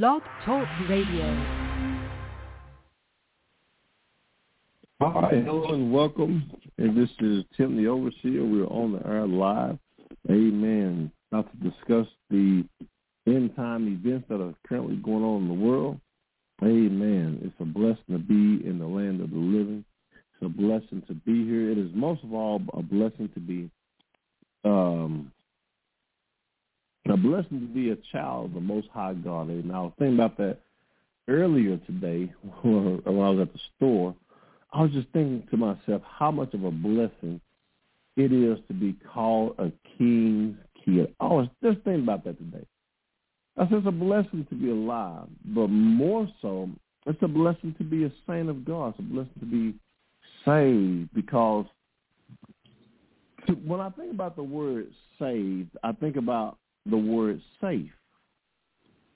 Blog Talk Radio. Hi, hello and welcome. And this is Tim the Overseer. We're on the air live. Amen. About to discuss the end time events that are currently going on in the world. Amen. It's a blessing to be in the land of the living. It's a blessing to be here. It is most of all a blessing to be um, a blessing to be a child of the Most High God. And I was thinking about that earlier today when I was at the store. I was just thinking to myself how much of a blessing it is to be called a king's kid. I was just thinking about that today. I said it's a blessing to be alive, but more so, it's a blessing to be a saint of God. It's a blessing to be saved because when I think about the word saved, I think about the word safe.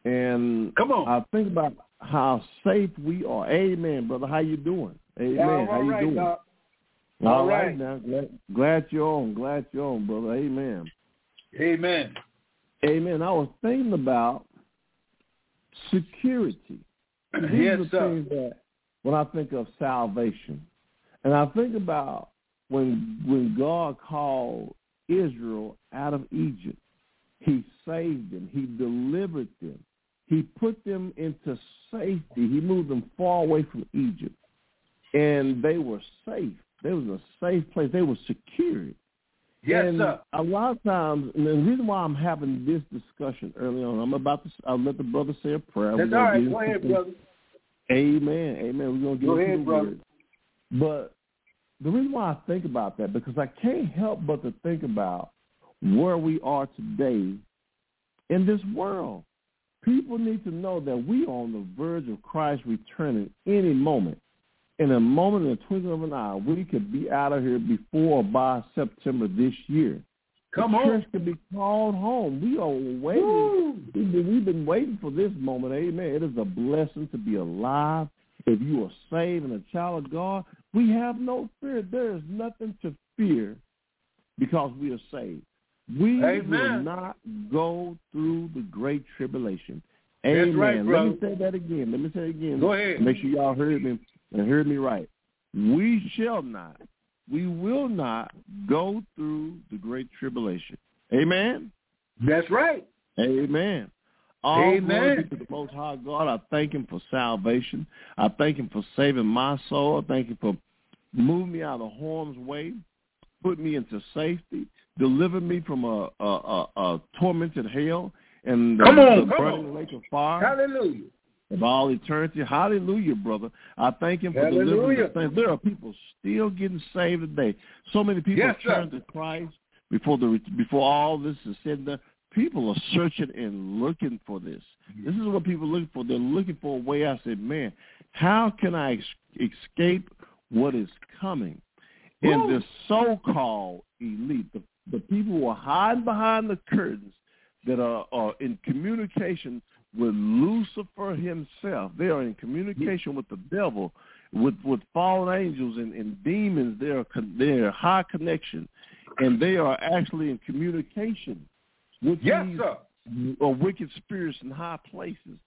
And Come on. I think about how safe we are. Amen, brother. How you doing? Amen. Yeah, how you right, doing? Doc. All All right. right. now. Glad, glad you're on. Glad you're on, brother. Amen. Amen. Amen. I was thinking about security. These yes, are sir. things that when I think of salvation, and I think about when when God called Israel out of Egypt, He saved them, He delivered them, He put them into safety. He moved them far away from Egypt, and they were safe. They was in a safe place. They were secured. Yes, and sir. A lot of times, and the reason why I'm having this discussion early on, I'm about to. I'll let the brother say a prayer. That's all right. Go ahead, brother. Amen. Amen. We're gonna get Go ahead, the brother. word. But the reason why I think about that because I can't help but to think about where we are today in this world. People need to know that we are on the verge of Christ returning any moment. In a moment, in the twinkling of an eye, we could be out of here before or by September this year. Come the on. church could be called home. We are waiting. Woo. We've been, we've been waiting for this moment. Amen. It is a blessing to be alive. If you are saved and a child of God, we have no fear. There is nothing to fear because we are saved. We will not go through the great tribulation. That's Amen. right, Let me say that again. Let me say it again. Go ahead. Make sure y'all heard me and heard me right. We shall not, we will not go through the great tribulation. Amen. That's right. Amen. All Amen. glory to the Most High God. I thank Him for salvation. I thank Him for saving my soul. I thank Him for moving me out of harm's way, put me into safety, deliver me from a, a, a, a tormented hell and the, Come on, the come burning on. lake of fire Hallelujah. of all eternity. Hallelujah, brother. I thank him for delivering Hallelujah. the saints. There are people still getting saved today. So many people Yes, turn to Christ before the before all this is said and done. People are searching and looking for this. This is what people are looking for. They're looking for a way. I said, man, how can I ex- escape what is coming? And the so-called elite, the, the people who are hiding behind the curtains, that are, are in communication with Lucifer himself. They are in communication with the devil, with with fallen angels and, and demons. They are con- they are high connection, and they are actually in communication with Yes, these sir. Uh, wicked spirits in high places.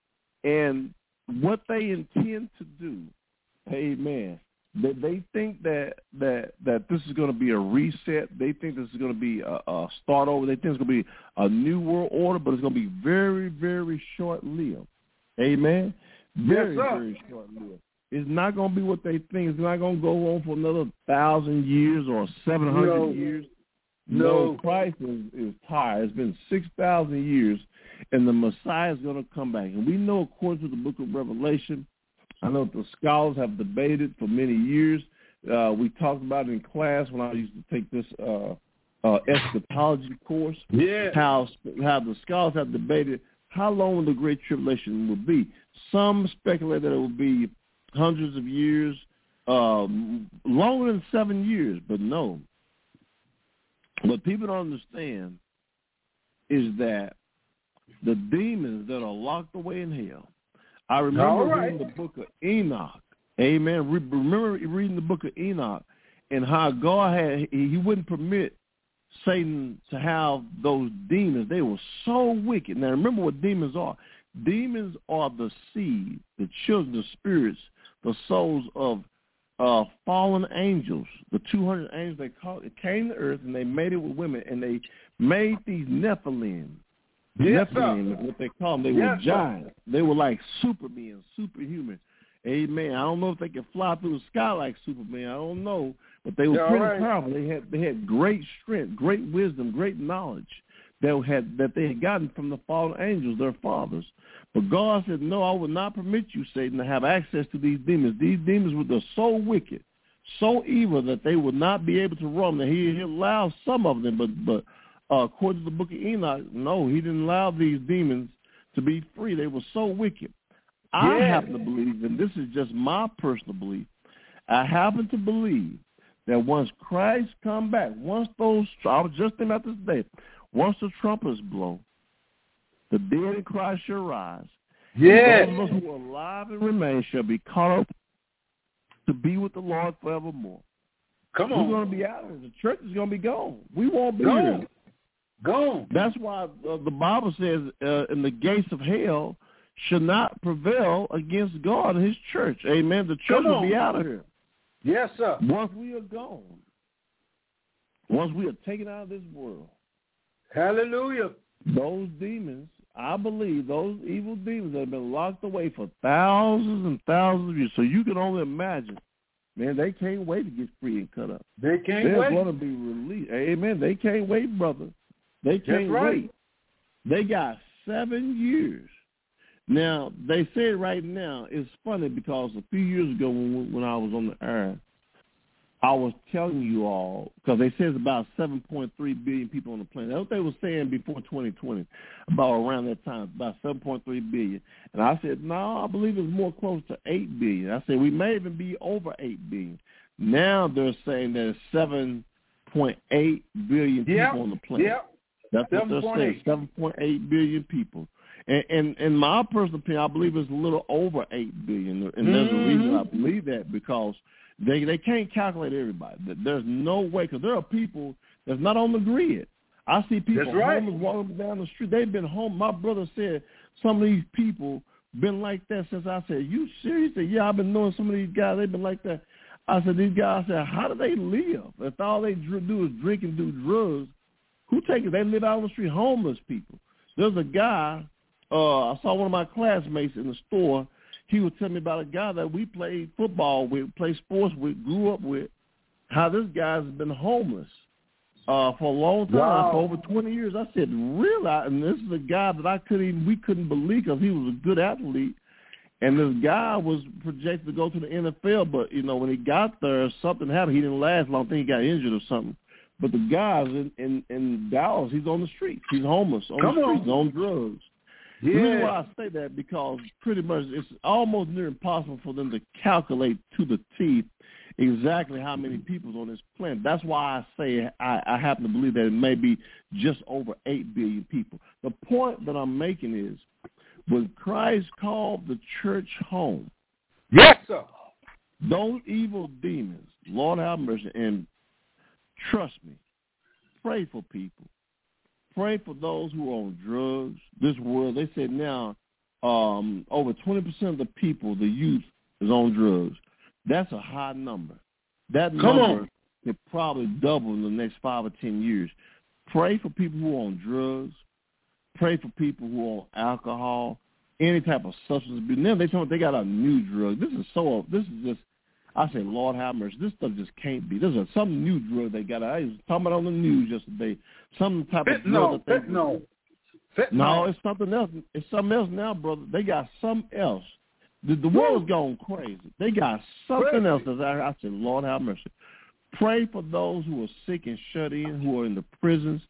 And what they intend to do, amen, that they think that that that this is going to be a reset. They think this is going to be a, a start over. They think it's going to be a new world order, but it's going to be very, very short lived. Amen. Very, sir. very short lived. It's not going to be what they think. It's not going to go on for another thousand years or seven hundred No. years. No. Christ is, is tired. It's been six thousand years, and the Messiah is going to come back. And we know, according to the Book of Revelation, I know the scholars have debated for many years. Uh, we talked about it in class when I used to take this uh, uh, eschatology course. Yeah. How how the scholars have debated how long the Great Tribulation will be. Some speculate that it will be hundreds of years, um, longer than seven years, but no. What people don't understand is that the demons that are locked away in hell. I remember right. reading the book of Enoch. Amen. Re- Remember reading the book of Enoch and how God had he wouldn't permit Satan to have those demons. They were so wicked. Now remember what demons are. Demons are the seed, the children, the spirits, the souls of uh, fallen angels. The 200 angels they called it came to earth and they made it with women and they made these Nephilim. Yes, Nephilim, sir. what they call them. They Yes, were sir. giants. They were like supermen, superhuman. Amen. I don't know if they could fly through the sky like Superman. I don't know, but they were pretty right. powerful. They had they had great strength, great wisdom, great knowledge that had that they had gotten from the fallen angels, their fathers. But God said, "No, I will not permit you, Satan, to have access to these demons. These demons were so wicked, so evil that they would not be able to roam. Now He, he allowed some of them, but but uh, according to the book of Enoch, no, He didn't allow these demons to be free. They were so wicked. I Yeah. happen to believe, and this is just my personal belief. I happen to believe that once Christ come back, once those I was just thinking about this day, once the trumpets blow, the dead in Christ shall rise. Yes. Those of us who are alive and remain shall be caught up to be with the Lord forevermore. Come on. We're going to be out of here. The church is going to be gone. We won't be Gone. here. Gone. That's why uh, the Bible says, uh, "In the gates of hell should not prevail against God and His church." Amen. The church will be out of here Yes, sir. once we are gone. Once we are taken out of this world, Hallelujah. those demons, I believe, those evil demons that have been locked away for thousands and thousands of years. So you can only imagine, man, they can't wait to get free and cut up. They can't wait. They're going to be released. Amen. They can't wait, brother. They can't right. wait. They got seven years. Now they say right now it's funny because a few years ago when when I was on the air, I was telling you all because they said it's about 7.3 billion people on the planet. That's what they were saying before 2020, about around that time, about 7.3 billion. And I said, no, I believe it's more close to 8 billion. I said we may even be over 8 billion. Now they're saying that it's 7.8 billion people Yeah. on the planet. Yeah. That's what they're saying. Seven point eight billion people. And, and in my personal opinion, I believe it's a little over eight billion. And there's a reason I Mhm. believe that because they they can't calculate everybody. There's no way because there are people that's not on the grid. I see people That's right. homeless walking down the street. They've been home. My brother said some of these people been like that since I said, "You serious?" Said, "Yeah, I've been knowing some of these guys. They've been like that." I said, "These guys." I said, "How do they live if all they do is drink and do drugs?" Who take it? They live out on the street, homeless people. There's a guy, uh, I saw one of my classmates in the store. He was telling me about a guy that we played football with, played sports with, grew up with, how this guy's been homeless uh, for a long time, Wow. for over 20 years. I said, really? And this is a guy that I couldn't even, we couldn't believe because he was a good athlete. And this guy was projected to go to the NFL, but, you know, when he got there, something happened. He didn't last long. I think he got injured or something. But the guy's in, in, in Dallas, he's on the streets. He's homeless, on Come the on. streets, on drugs. The reason why I say that because pretty much it's almost near impossible for them to calculate to the T exactly how many people's on this planet. That's why I say I, I happen to believe that it may be just over eight billion people. The point that I'm making is when Christ called the church home, Yes, sir. those evil demons, Lord have mercy, and trust me, pray for people. Pray for those who are on drugs. This world, they said now, um, over 20% of the people, the youth, is on drugs. That's a high number. That Come number on. could probably double in the next five or ten years. Pray for people who are on drugs. Pray for people who are on alcohol, any type of substance abuse. Now they tell me they got a new drug. This is so. This is just. I say, Lord have mercy. This stuff just can't be. This is some new drug they got. I was talking about on the news yesterday. Some type of drug Fentanyl. that they. Fentanyl. Fentanyl. No, it's something else. It's something else now, brother. They got something else. The, the world's gone crazy. They got something Crazy. else. That's I, I said, Lord have mercy. Pray for those who are sick and shut in, who are in the prisons.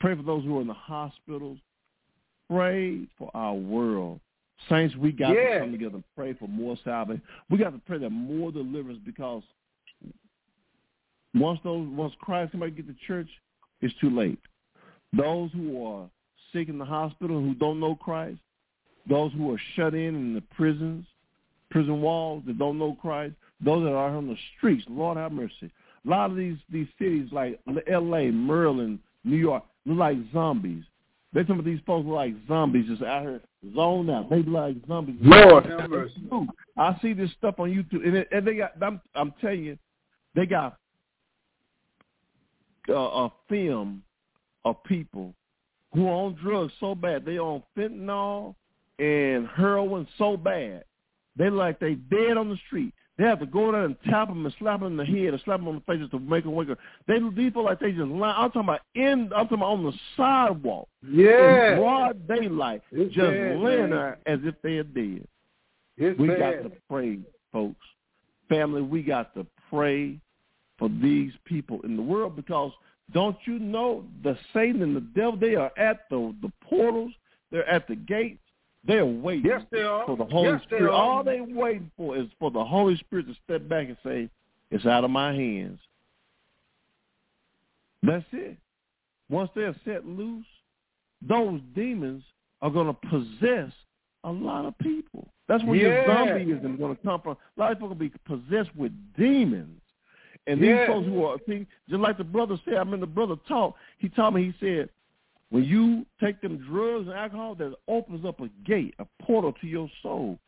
Pray for those who are in the hospitals. Pray for our world. Saints, we got Yeah. to come together and pray for more salvation. We got to pray that more deliverance because once those once Christ somebody get to church, it's too late. Those who are sick in the hospital who don't know Christ, those who are shut in in the prisons, prison walls that don't know Christ, those that are on the streets, Lord have mercy. A lot of these these cities like L.A., Maryland, New York look like zombies. They some of these folks look like zombies just out here zone out. They like zombies. Lord. I see this stuff on YouTube, and, it, and they got. I'm, I'm telling you, they got uh, a film of people who are on drugs so bad. They on fentanyl and heroin so bad. They like they dead on the street. They have to go there and tap them and slap them in the head and slap them on the face just to make them wake up. They these feel like they just lie. I'm talking about in. I'm talking about on the sidewalk. Yeah. In broad daylight, It's just bad, laying there as if they're dead. It's We bad. got to pray, folks. Family, we got to pray for these people in the world because don't you know the Satan and the devil, they are at the, the portals, they're at the gates, they're waiting Yes, they are. for the Holy Yes, Spirit. are. All they're waiting for is for the Holy Spirit to step back and say, it's out of my hands. That's it. Once they're set loose, those demons are going to possess a lot of people. That's where your Yeah. zombieism is going to come from. A lot of people are going to be possessed with demons. And these Yeah. folks who are, see, just like the brother said, I remember the brother talked, he told me, he said, when you take them drugs and alcohol, that opens up a gate, a portal to your soul.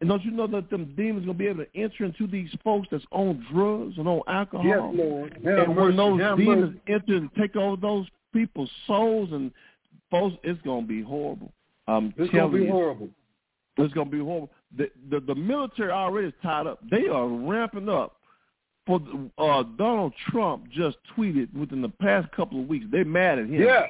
And don't you know that them demons going to be able to enter into these folks that's on drugs and on alcohol? Yes, Lord. Have and when mercy. those Have demons mercy. enter and take over those people's souls and folks, it's gonna be horrible. I'm It's telling gonna be you, horrible. it's gonna be horrible. The, the the military already is tied up. They are ramping up. For uh, Donald Trump just tweeted within the past couple of weeks. They're mad at him. Yeah.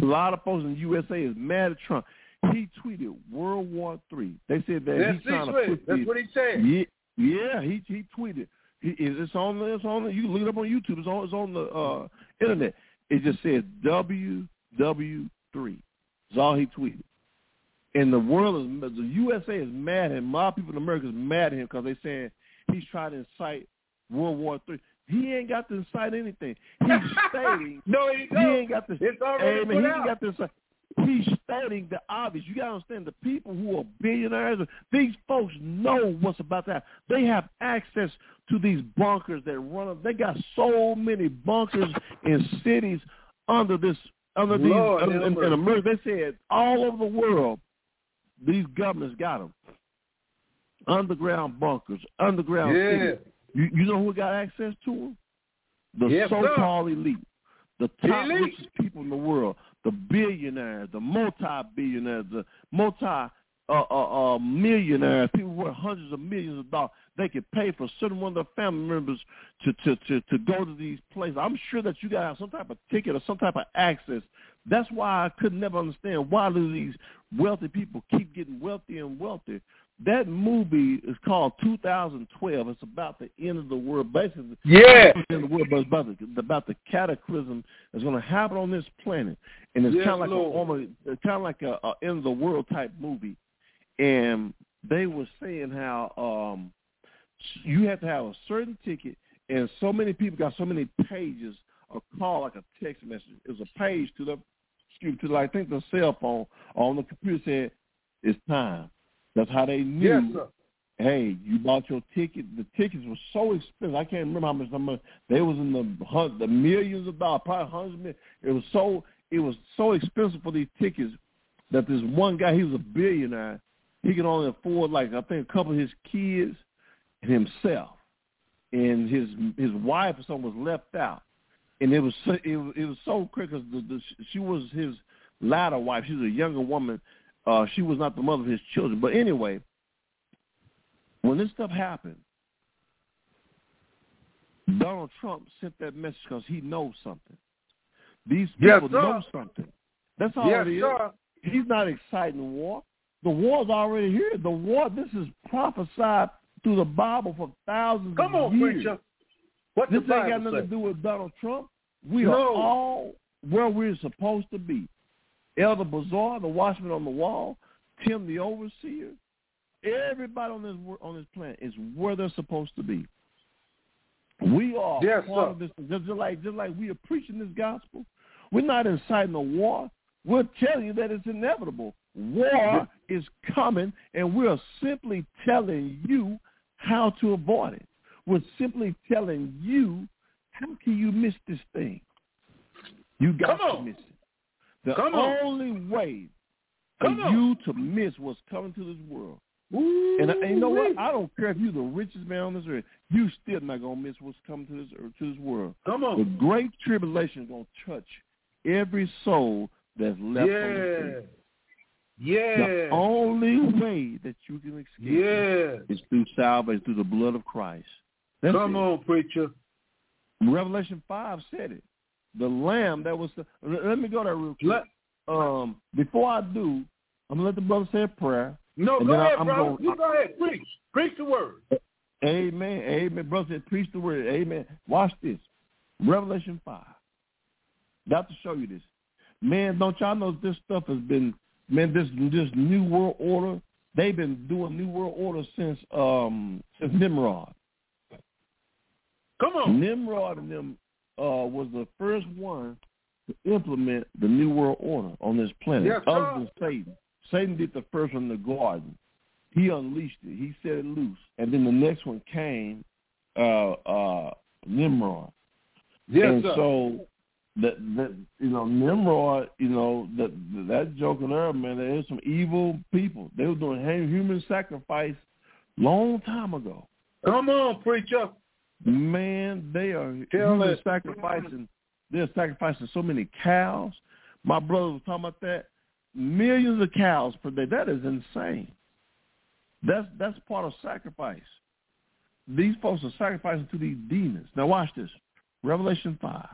A lot of folks in the USA is mad at Trump. He tweeted World War Three. They said that That's he's trying to put That's these- what he said. yeah, yeah, he he tweeted. He, it's on the it's on the, you can look it up on YouTube. It's on it's on the uh, internet. It just says WW three. That's all he tweeted. And the world is the USA is mad at him. A lot of people in America is mad at him because they saying he's trying to incite World War Three. He ain't got to incite anything. He's stating No, he he ain't got to. It's already put he ain't got to. He's stating the obvious. You got to understand the people who are billionaires. These folks know what's about to happen. They have access to these bunkers that run. them. They got so many bunkers in cities under this under these Lord, in, in, in. America. They said all over the world, these governments got them. Underground bunkers, underground Yeah. cities. You, you know who got access to them? The Yes, so-called elite, the top Elite. richest people in the world, the billionaires, the multi-billionaires, the multi uh, uh, uh, millionaires, people worth hundreds of millions of dollars. They could pay for certain one of their family members to, to, to, to go to these places. I'm sure that you got to have some type of ticket or some type of access. That's why I could never understand why do these wealthy people keep getting wealthier and wealthier. That movie is called 2012. It's about the end of the world, basically. Yeah. In the world, but it's about the, about the cataclysm that's going to happen on this planet, and it's Yes, kind of like a, Lord. almost, it's kind of like a, a end of the world type movie. And they were saying how um, you have to have a certain ticket, and so many people got so many pages or call like a text message. It was a page to the excuse me, to like I think the cell phone on the computer said it's time. That's how they knew Yes, sir. hey, you bought your ticket. The tickets were so expensive. I can't remember how much. Much they was in the hun- the millions of dollars, probably hundreds of millions. It was so it was so expensive for these tickets that this one guy, he was a billionaire. He could only afford like I think a couple of his kids and himself, and his his wife or something was left out. And it was so, it was it was so quick because the, the, she was his latter wife. She was a younger woman. Uh, she was not the mother of his children. But anyway, when this stuff happened, Donald Trump sent that message because he knows something. These people sir. know something. That's all Yes, it is. sir. He's not exciting the war. The war's already here. The war, this is prophesied through the Bible for thousands Come of on, years. preacher. What This ain't got nothing to do with Donald Trump. We No. are all where we're supposed to be. Elder Bazaar, the watchman on the wall, Tim the overseer, everybody on this on this planet is where they're supposed to be. We are Yes, part sir. of this. Just, like just like we are preaching this gospel, we're not inciting a war. We're telling you that it's inevitable. War is coming, and we're simply telling you how to avoid it. We're simply telling you how can you miss this thing. You got Come to miss it. The Come on. only way for Come on. you to miss what's coming to this world. Ooh, And, and you know what? I don't care if you're the richest man on this earth. You still not gonna miss what's coming to this earth, to this world. Come The great tribulation is gonna touch every soul that's left on this earth. Yeah. The only way that you can escape Yeah. is through salvation, through the blood of Christ. That's Come it. on, preacher. Revelation five said it. The Lamb that was. The, let me go there real quick. Let, Um, before I do, I'm gonna let the brother say a prayer. no, go ahead, I'm brother. going- you go ahead. Preach. Preach the word. Amen. Amen. Brother said, preach the word. Amen. Watch this. Revelation 5. Got to show you this. Man, don't y'all know this stuff has been, man, this this New World Order, they've been doing New World Order since um since Nimrod. Come on. Nimrod and them uh was the first one to implement the New World Order on this planet, Yes, other than Satan. Satan did the first one in the garden. He unleashed it. He set it loose. And then the next one came, uh, uh, Nimrod. Yes, and sir. so that that you know Nimrod, you know that that joker there, man, there's some evil people. They were doing human sacrifice long time ago. Come on, preacher. Man, they are it. sacrificing. They're sacrificing so many cows. My brother was talking about that. Millions of cows per day. That is insane. That's that's part of sacrifice. These folks are sacrificing to these demons. Now watch this. Revelation five.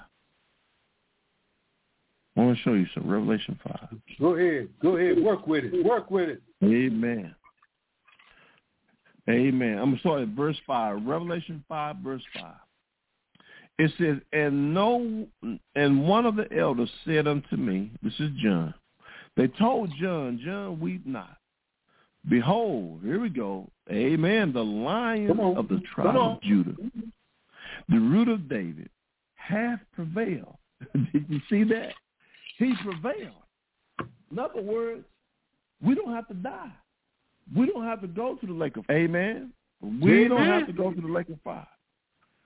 I want to show you some Revelation five. Go ahead. Go ahead. Work with it. Work with it. Amen. Amen. I'm sorry, verse 5. Revelation 5, verse 5. It says, And no and one of the elders said unto me, this is John. They told John, John, weep not. Behold, here we go. Amen. The lion of the tribe of Judah, the root of David, hath prevailed. Did you see that? He prevailed. In other words, we don't have to die. We don't have to go to the lake of fire. Amen. We don't have to go to the lake of fire.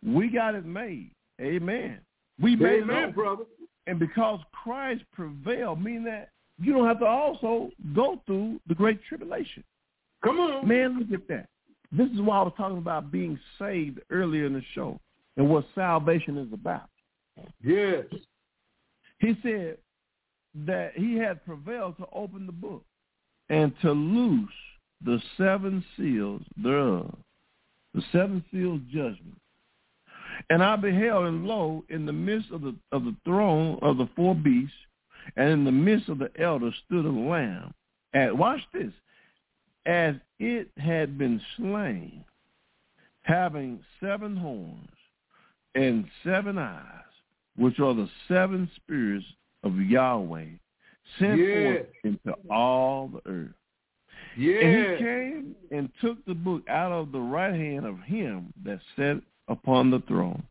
We got it made. Amen. We made it Amen, over. brother. And because Christ prevailed, meaning that you don't have to also go through the great tribulation. Come on. Man, look at that. This is why I was talking about being saved earlier in the show and what salvation is about. Yes. He said that he had prevailed to open the book and to loose the seven seals thereof, the seven seals judgment. And I beheld, and lo, in the midst of the of the throne of the four beasts, and in the midst of the elders stood a lamb. And watch this, as it had been slain, having seven horns and seven eyes, which are the seven spirits of Yahweh, sent Yeah. forth into all the earth. And he came and took the book out of the right hand of him that sat upon the throne.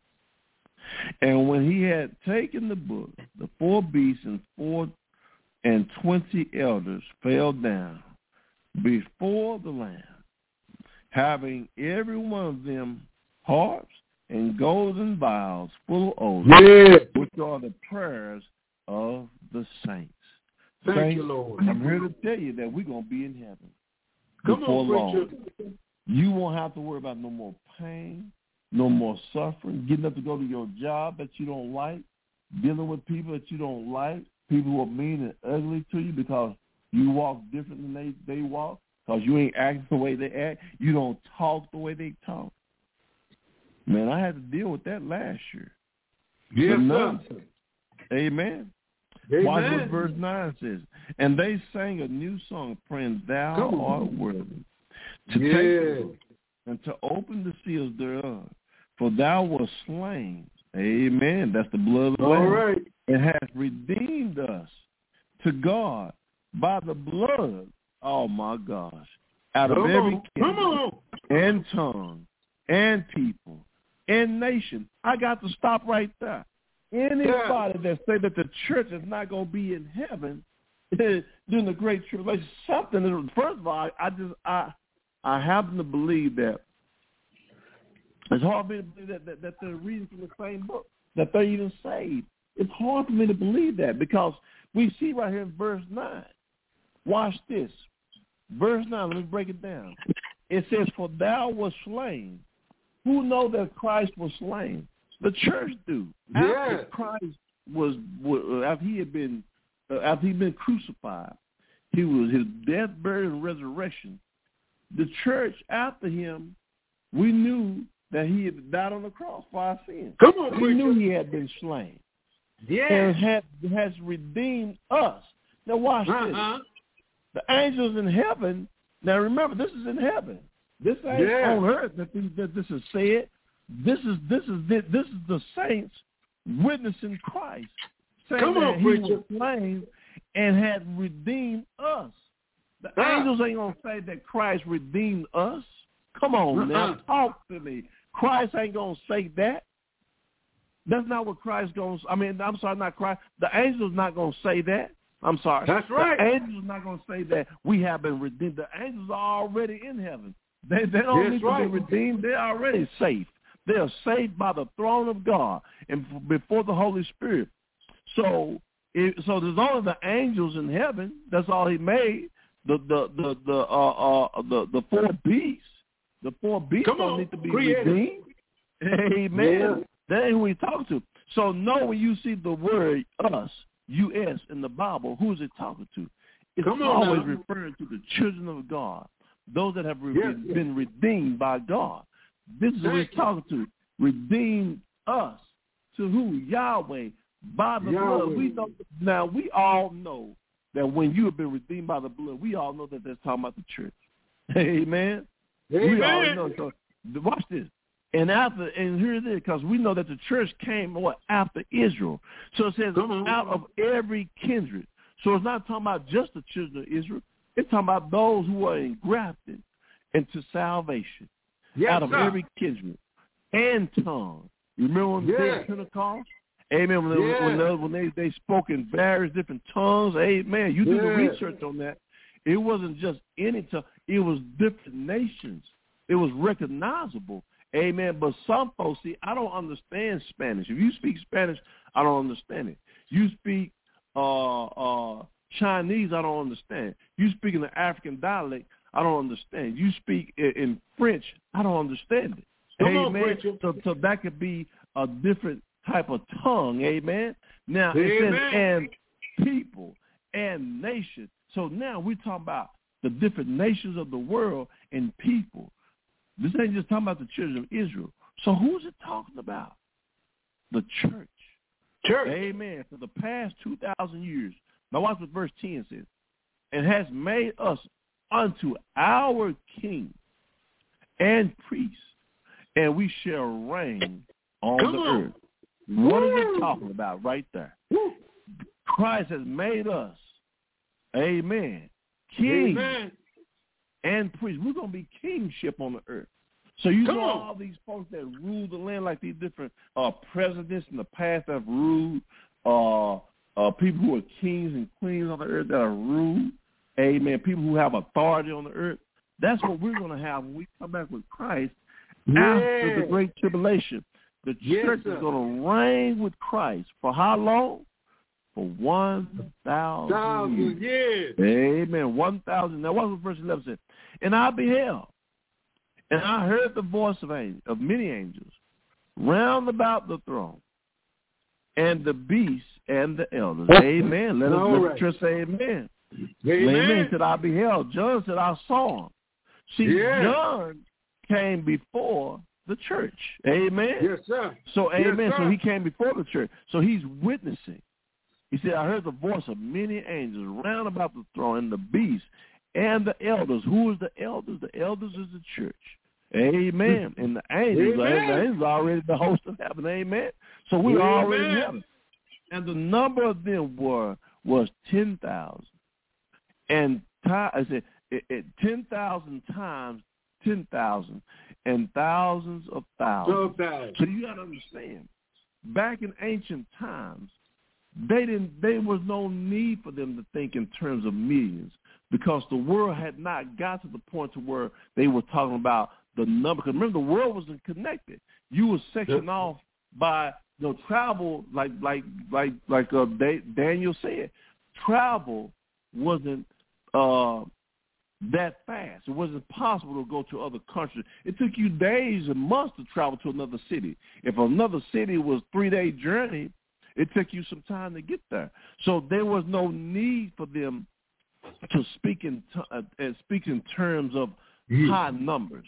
And when he had taken the book, the four beasts and four and twenty elders fell down before the Lamb, having every one of them harps and golden vials full of oaths, Yeah. which are the prayers of the saints. Thank Saints, you, Lord. I'm here to tell you that we're going to be in heaven Come before on, long. preacher. You won't have to worry about no more pain, no more suffering, getting up to go to your job that you don't like, dealing with people that you don't like, people who are mean and ugly to you because you walk different than they, they walk, because you ain't acting the way they act. You don't talk the way they talk. Man, I had to deal with that last year. Yes, sir. nonsense. Amen. Watch what verse 9 says. And they sang a new song, praying, Thou art worthy to take Yeah. book and to open the seals thereof. For thou wast slain. Amen. That's the blood of the All Lamb. right. And hast redeemed us to God by the blood. Oh, my gosh. Out of Come every kindred and tongue and people and nation. I got to stop right there. Anybody that say that the church is not going to be in heaven during the great tribulation, something. is- First of all, I, I just I I happen to believe that it's hard for me to believe that, that that they're reading from the same book that they're even saved. It's hard for me to believe that because we see right here in verse nine Watch this. Verse 9, let me break it down. It says, For thou was slain. Who know that Christ was slain? The church do. After Christ was, was after he had been uh, after he'd been crucified, he was his death, burial, and resurrection. The church after him, we knew that he had died on the cross for our sins. Come on, We knew he had been slain Yeah. and had, has redeemed us. Now watch this. Uh-huh. The angels in heaven. Now remember, this is in heaven. This ain't Yeah. on earth that this is said. This is this is the, this is the saints witnessing Christ, saying Come that on, he preacher. was slain and had redeemed us. The Ah. angels ain't gonna say that Christ redeemed us. Come on now, Uh-uh. talk to me. Christ ain't gonna say that. That's not what Christ goes. I mean, I'm sorry, not Christ. The angels not gonna say that. I'm sorry. That's right. The angels not gonna say that we have been redeemed. The angels are already in heaven. They they don't That's need right. to be redeemed. They're already safe. They are saved by the throne of God and before the Holy Spirit. So, it, so there's only the angels in heaven. That's all He made. The the the the uh uh the the four beasts. The four beasts Come don't on, need to be creator. redeemed. Amen. Yeah. That ain't who he's talking to. So know when you see the word us, U.S. in the Bible, who is it talking to? It's always now. referring to the children of God, those that have re- Yes, yes. been redeemed by God. This is who he's talking to. Redeemed us to who? Yahweh. By the Yahweh. blood. We know now we all know that when you have been redeemed by the blood, we all know that that's talking about the church. Amen. We already Amen. know. So watch this. And after, and here it is, because we know that the church came what after Israel. So it says out of every kindred. So it's not talking about just the children of Israel. It's talking about those who are engrafted into salvation Yes, out of sir. every kindred and tongue. You remember when the day Yeah. of Pentecost? Amen. When, they, Yeah. when, they, when they, they spoke in various different tongues. Amen. You do the research on that. It wasn't just any tongue. It was different nations. It was recognizable. Amen. But some folks, see, I don't understand Spanish. If you speak Spanish, I don't understand it. You speak uh, uh, Chinese, I don't understand. You speak in the African dialect, I don't understand. You speak in, French, I don't understand it. Come amen. preacher. so, so that could be a different type of tongue. Amen. Now it says and people and nation. So now we're talking about the different nations of the world and people. This ain't just talking about the children of Israel. So who's it talking about? The church. Church. Amen. For the past 2,000 years. Now watch what verse 10 says. And has made us unto our king and priest, and we shall reign on Come the on. earth. What Woo. we talking about right there? Woo. Christ has made us, amen, king Amen. and priest. We're going to be kingship on the earth. So you Come know on. all these folks that rule the land, like these different uh, presidents in the past that have ruled, uh, uh, people who are kings and queens on the earth that are ruled, amen, people who have authority on the earth. That's what we're going to have when we come back with Christ after the great tribulation. The church sir. is going to reign with Christ for how long? For one thousand Thousand years. years. Amen. One thousand. Now, what was verse eleven said? And I beheld, and I heard the voice of angels, of many angels, round about the throne, and the beasts and the elders. Amen. Let us let right. church say Amen. Amen. Amen. Said I beheld. John said I saw him. See, Yeah. John came before the church. Amen. Yes, sir. So Yes, amen. so he came before the church. So he's witnessing. He said, I heard the voice of many angels round about the throne and the beast and the elders. Who is the elders? The elders is the church. Amen. And the angels, the Amen. angels are already the host of heaven. Amen. So we're already in heaven. And the number of them were was ten thousand. And I said it, it, ten thousand times ten thousand and thousands of thousands. So thousand. So you got to understand, back in ancient times, they didn't. There was no need for them to think in terms of millions because the world had not got to the point to where they were talking about the number. Because remember, the world wasn't connected. You were sectioned Yep. off by you know travel, like like like like uh, Da- Daniel said. Travel wasn't uh, that fast. It wasn't possible to go to other countries. It took you days and months to travel to another city. If another city was three day journey, it took you some time to get there. So there was no need for them to speak in t- uh, speak in terms of high numbers.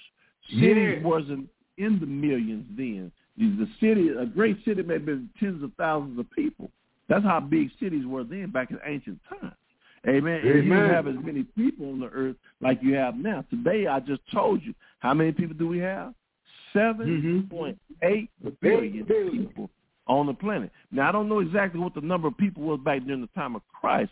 Cities Yeah. wasn't in the millions then. The city, a great city, may have been tens of thousands of people. That's how big cities were then, back in ancient times. Amen. You Amen. didn't have as many people on the earth like you have now. Today, I just told you how many people do we have? Seven point eight billion Eight billion. people on the planet. Now, I don't know exactly what the number of people was back during the time of Christ.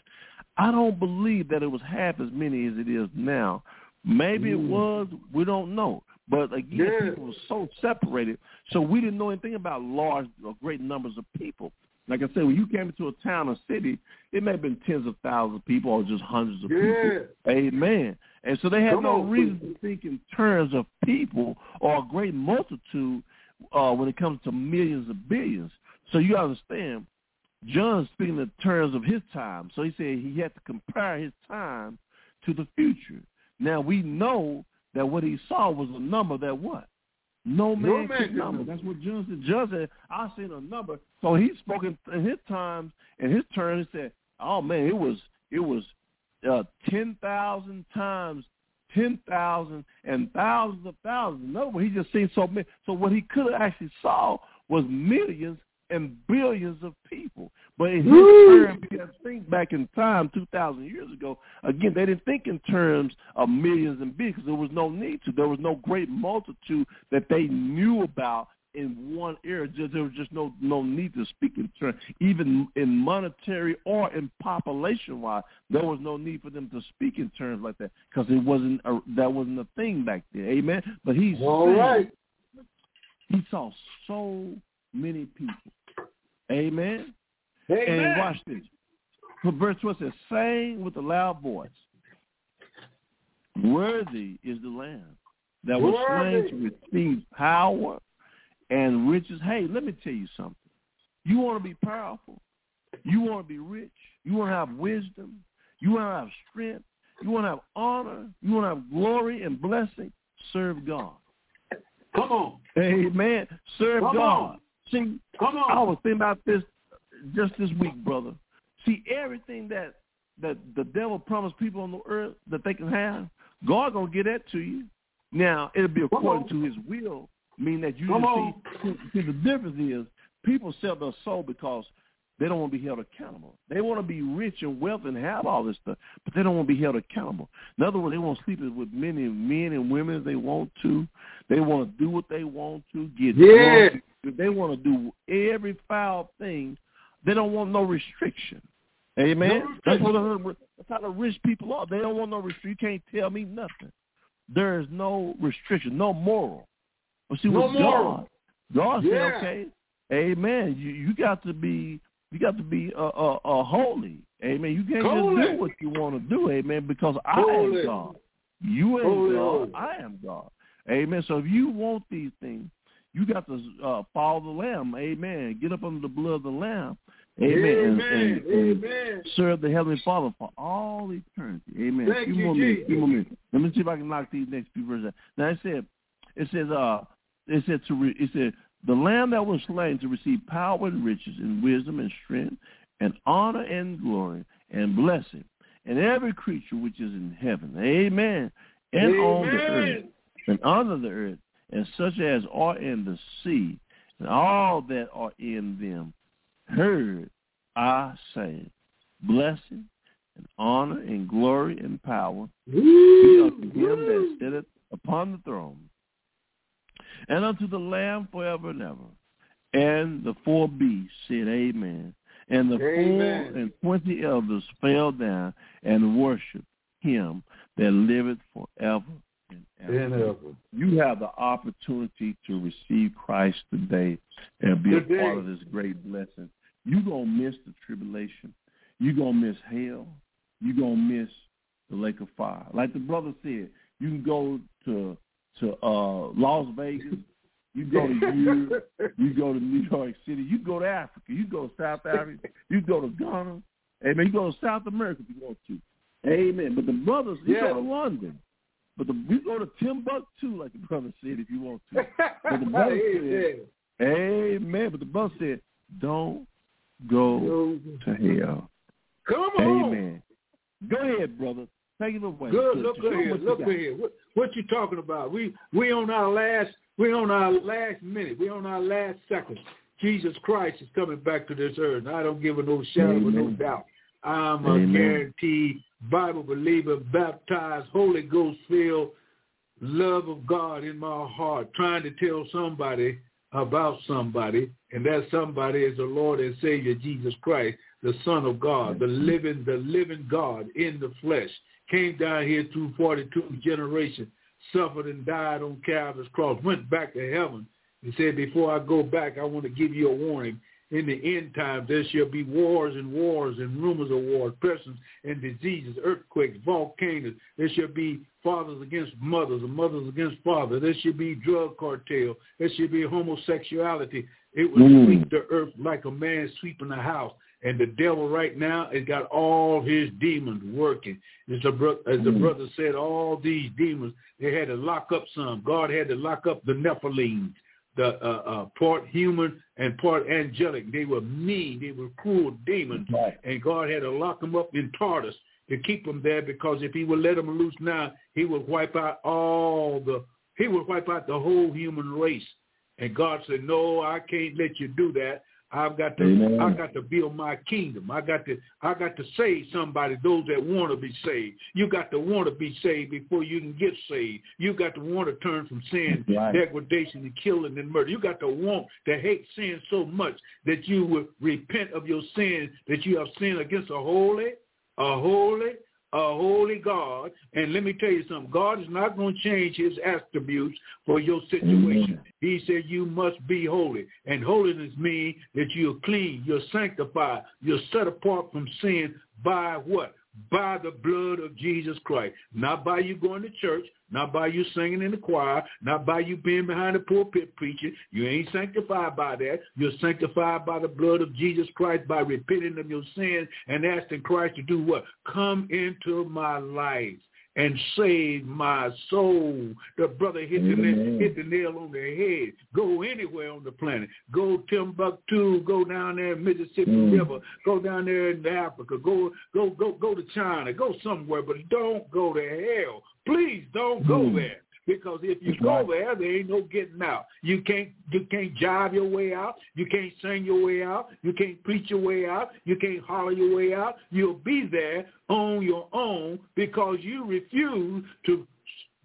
I don't believe that it was half as many as it is now. Maybe it Mm. was. We don't know. But again, Yeah. people were so separated, so we didn't know anything about large or great numbers of people. Like I said, when you came into a town or city, it may have been tens of thousands of people or just hundreds of Yeah. people. Amen. And so they had Come no on, reason preacher. to think in terms of people or a great multitude uh, when it comes to millions of billions. So you understand, John's speaking in terms of his time. So he said he had to compare his time to the future. Now we know that what he saw was a number that what? No man, No man could number. That's what John said. John said, I seen a number. So he spoke in, in his times, in his turn, he said, oh man, it was, it was uh, 10,000 times 10,000 and thousands of thousands. In other words, he just seen so many. So what he could have actually saw was millions and billions of people. But in his Woo! term, you got to think back in time, 2,000 years ago, again, they didn't think in terms of millions and billions because there was no need to. There was no great multitude that they knew about in one era. Just, there was just no no need to speak in terms, even in monetary or in population wise. There was no need for them to speak in terms like that because it wasn't a, that wasn't a thing back then. Amen. But he's All saying right. he saw so many people. Amen. Amen. And watch this. But verse 12 says, saying with a loud voice, Worthy is the Lamb that was slain to receive power and riches. Hey, let me tell you something. You want to be powerful. You want to be rich. You want to have wisdom. You want to have strength. You want to have honor. You want to have glory and blessing. Serve God. Come on. Amen. Serve Come God. on. See, Come I on. was thinking about this just this week, brother. See, everything that that the devil promised people on the earth that they can have, God gonna get that to you. Now it'll be according to His will, meaning that you Come just on. see. See, the difference is people sell their soul because they don't want to be held accountable. They want to be rich and wealthy and have all this stuff, but they don't want to be held accountable. In other words, they want to sleep with many men and women as they want to. They want to do what they want to, get Yeah. drunk. They want to do every foul thing. They don't want no restriction. Amen. No that's what the, that's how the rich people are. They don't want no restriction. You can't tell me nothing. There is no restriction, no moral. But see, No with moral. God, God Yeah. said, okay, Amen. You you got to be you got to be uh, uh, uh, holy. Amen. You can't Holy. just do what you want to do. Amen. Because I Holy. am God. You ain't Holy, God. I am God. Amen. So if you want these things, you got to uh, follow the Lamb. Amen. Get up under the blood of the Lamb. Amen. Amen. and- and Amen. serve the Heavenly Father for all eternity. Amen. Thank few you, more minutes. Few more minutes. Let me see if I can knock these next few verses out. Now it said, it says, uh, it said to, re, it said, the Lamb that was slain to receive power and riches and wisdom and strength and honor and glory and blessing and every creature which is in heaven. Amen. And on the earth and under the earth, and such as are in the sea, and all that are in them, heard I say, blessing and honor and glory and power be unto him that sitteth upon the throne, and unto the Lamb forever and ever. And the four beasts said, Amen. And the Amen. four and twenty elders fell down and worshipped him that liveth forever and ever. And ever. You have the opportunity to receive Christ today and be a part of this great blessing. You're going to miss the tribulation. You're going to miss hell. You're going to miss the lake of fire. Like the brother said, you can go to to uh, Las Vegas. You go to Europe. You go to New York City. You go to Africa. You go to South Africa. You go to Ghana. Amen. You go to South America if you want to. Amen. But the brothers, you Yeah. go to London. But the, we go to Timbuktu, like the brother said, if you want to. But the brother Amen. said, Amen. But the brother said, don't go to hell. Come on. Amen. Go ahead, brother. It away. Good. Look what here. you Look here. What, what you talking about? We we on our last we on our last minute. We on our last second. Jesus Christ is coming back to this earth. And I don't give it no shadow of no doubt. I'm a guaranteed Bible believer, baptized, Holy Ghost filled, love of God in my heart, trying to tell somebody about somebody, and that somebody is the Lord and Savior Jesus Christ, the Son of God, the living, the living God in the flesh, came down here through 42 generations, suffered and died on Calvary's cross, went back to heaven. He said, before I go back, I want to give you a warning. In the end times, there shall be wars and wars and rumors of wars, pestilence and diseases, earthquakes, volcanoes. There shall be fathers against mothers and mothers against fathers. There should be drug cartel. There should be homosexuality. It will Mm. sweep the earth like a man sweeping a house. And the devil right now has got all his demons working. As the, bro- as the Mm. brother said, all these demons, they had to lock up some. God had to lock up the Nephilim, the uh, uh, part human and part angelic. They were mean. They were cruel demons. Right. And God had to lock them up in Tartarus to keep them there because if he would let them loose now, he would wipe out all the, he would wipe out the whole human race. And God said, no, I can't let you do that. I've got to, Amen. I got to build my kingdom. I got to, I got to save somebody. Those that want to be saved. You got to want to be saved before you can get saved. You got to want to turn from sin, Right. degradation, and killing and murder. You got to want to hate sin so much that you would repent of your sin that you have sinned against a holy, a holy, a holy God. And let me tell you something. God is not going to change his attributes for your situation. Amen. He said you must be holy. And holiness means that you're clean, you're sanctified, you're set apart from sin by what? By the blood of Jesus Christ. Not by you going to church, not by you singing in the choir, not by you being behind the pulpit preaching. You ain't sanctified by that. You're sanctified by the blood of Jesus Christ by repenting of your sins and asking Christ to do what? Come into my life and save my soul. The brother hit the, Amen. hit the nail on the head. Go anywhere on the planet. Go Timbuktu. Go down there in Mississippi Mm. River. Go down there in Africa. Go go go go to China. Go somewhere, but don't go to hell. Please don't go Mm. there. Because if you go there, there ain't no getting out. You can't you can't jive your way out. You can't sing your way out. You can't preach your way out. You can't holler your way out. You'll be there on your own because you refuse to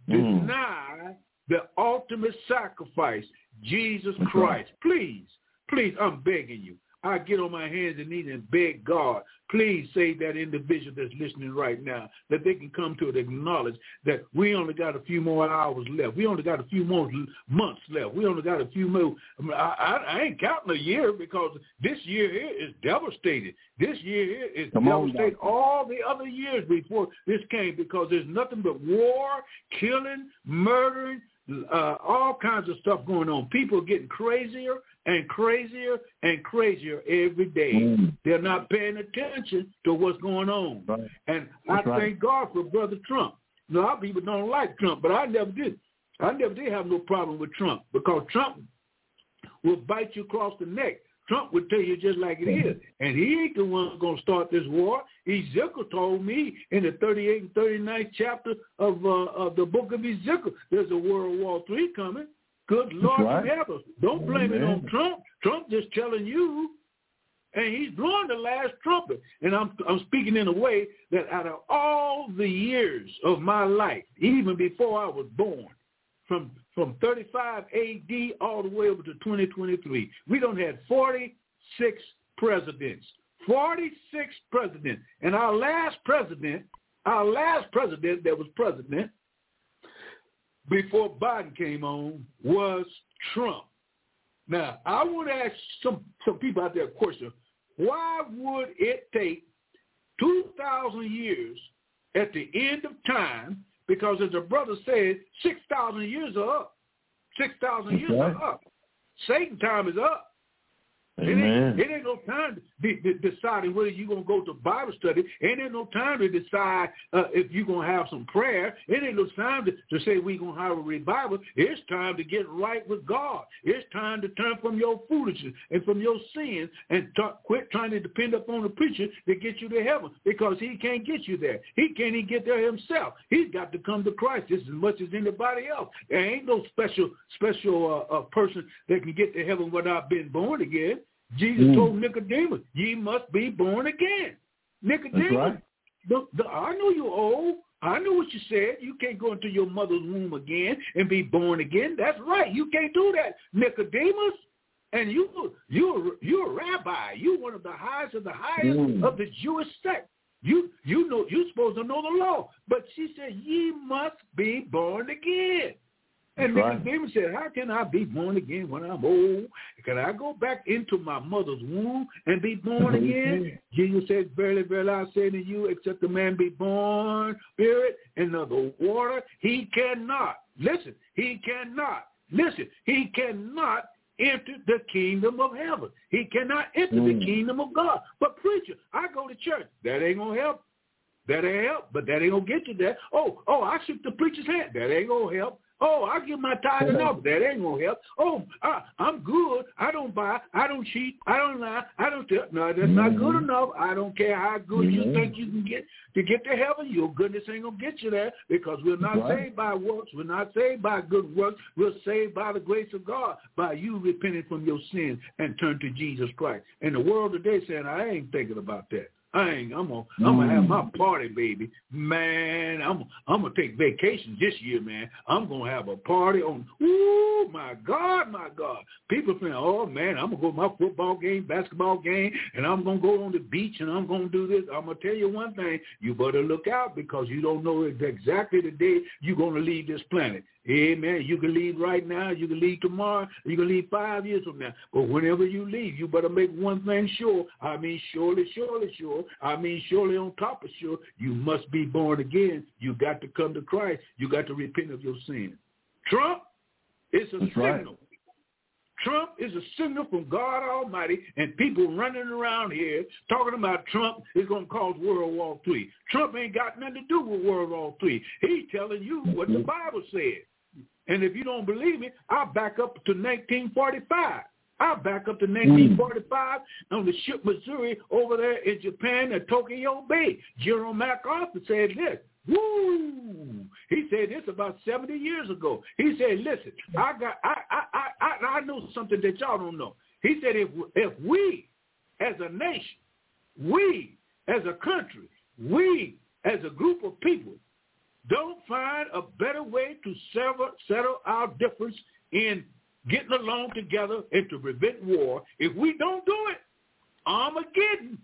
Mm. deny the ultimate sacrifice, Jesus Christ. Please, please, I'm begging you. I get on my hands and knees and beg God, please save that individual that's listening right now, that they can come to it, acknowledge that we only got a few more hours left. We only got a few more months left. We only got a few more. I, mean, I, I ain't counting a year because this year here is devastated. This year here is Come devastated. Doctor. All the other years before this came because there's nothing but war, killing, murdering, uh, all kinds of stuff going on. People are getting crazier and crazier and crazier every day. Mm. They're not paying attention to what's going on. Right. And That's I right. thank God for Brother Trump. A lot of people don't like Trump, but I never did. I never did have no problem with Trump because Trump will bite you across the neck. Trump would tell you just like it is. And he ain't the one going to start this war. Ezekiel told me in the 38th and 39th chapter of uh, of the book of Ezekiel, there's a World War III coming. Good Lord right. Don't blame it on Trump. Trump just telling you and he's blowing the last trumpet. And I'm I'm speaking in a way that out of all the years of my life, even before I was born, from from 35 AD all the way over to 2023, we don't have 46 presidents. 46 presidents. And our last president, our last president that was president before Biden came on was Trump. Now, I want to ask some, some people out there a question. Why would it take 2,000 years at the end of time? Because as the brother said, 6,000 years are up. 6,000 years right. are up. Satan time is up. It ain't, it ain't no time be, de- deciding whether you're going to go to Bible study. Ain't no time to decide uh, if you're going to have some prayer. Ain't no time to, to say we're going to have a revival. It's time to get right with God. It's time to turn from your foolishness and from your sins and t- quit trying to depend upon the preacher to get you to heaven because he can't get you there. He can't even get there himself. He's got to come to Christ just as much as anybody else. There ain't no special special uh, uh, person that can get to heaven without being born again. Jesus mm. told Nicodemus, ye must be born again. Nicodemus, right. the, the, I know you're old. I know what you said. You can't go into your mother's womb again and be born again. That's right. You can't do that, Nicodemus. And you, you're you're a rabbi. You're one of the highest of the highest mm. of the Jewish sect. You you know you're supposed to know the law. But she said, Ye must be born again. And right. Nicodemus said, how can I be born again when I'm old? Can I go back into my mother's womb and be born again? Jesus said, verily, verily, I say to you, except a man be born spirit and of the water, he cannot. Listen, he cannot. Listen, he cannot enter the kingdom of heaven. He cannot enter mm. the kingdom of God. But preacher, I go to church. That ain't going to help. That ain't help, but that ain't gonna get you there. Oh, oh, I shook the preacher's hand. That ain't gonna help. Oh, I give my tithe enough. That ain't gonna help. Oh, I, I'm good. I don't buy. I don't cheat. I don't lie. I don't tell. No, that's mm-hmm. not good mm-hmm. enough. I don't care how good mm-hmm. you think you can get to get to heaven. Your goodness ain't gonna get you there because we're not right. saved by works. We're not saved by good works. We're saved by the grace of God by you repenting from your sins and turn to Jesus Christ. And the world today saying, I ain't thinking about that. I ain't. I'm gonna. I'm gonna have my mm. party, baby. Man, I'm. I'm gonna take vacation this year, man. I'm gonna have a party on. Ooh, my God, my God. People saying, oh man, I'm gonna go to my football game, basketball game, and I'm gonna go on the beach and I'm gonna do this. I'm gonna tell you one thing. You better look out because you don't know exactly the day you're gonna leave this planet. Amen. You can leave right now. You can leave tomorrow. You can leave five years from now. But whenever you leave, you better make one thing sure. I mean, surely, surely, sure. I mean, surely on top of sure, you must be born again. You got to come to Christ. You got to repent of your sin. Trump is a That's signal. Right. Trump is a signal from God Almighty, and people running around here talking about Trump is going to cause World War III. Trump ain't got nothing to do with World War III. He's telling you what the Bible says. And if you don't believe me, I'll back up to 1945. I'll back up to hmm. 1945 on the ship Missouri over there in Japan at Tokyo Bay. General MacArthur said this. Woo! He said this about 70 years ago. He said, listen, I got I I I I know something that y'all don't know. He said if if we as a nation, we as a country, we as a group of people don't find a better way to settle, settle our difference in getting along together and to prevent war, if we don't do it, Armageddon,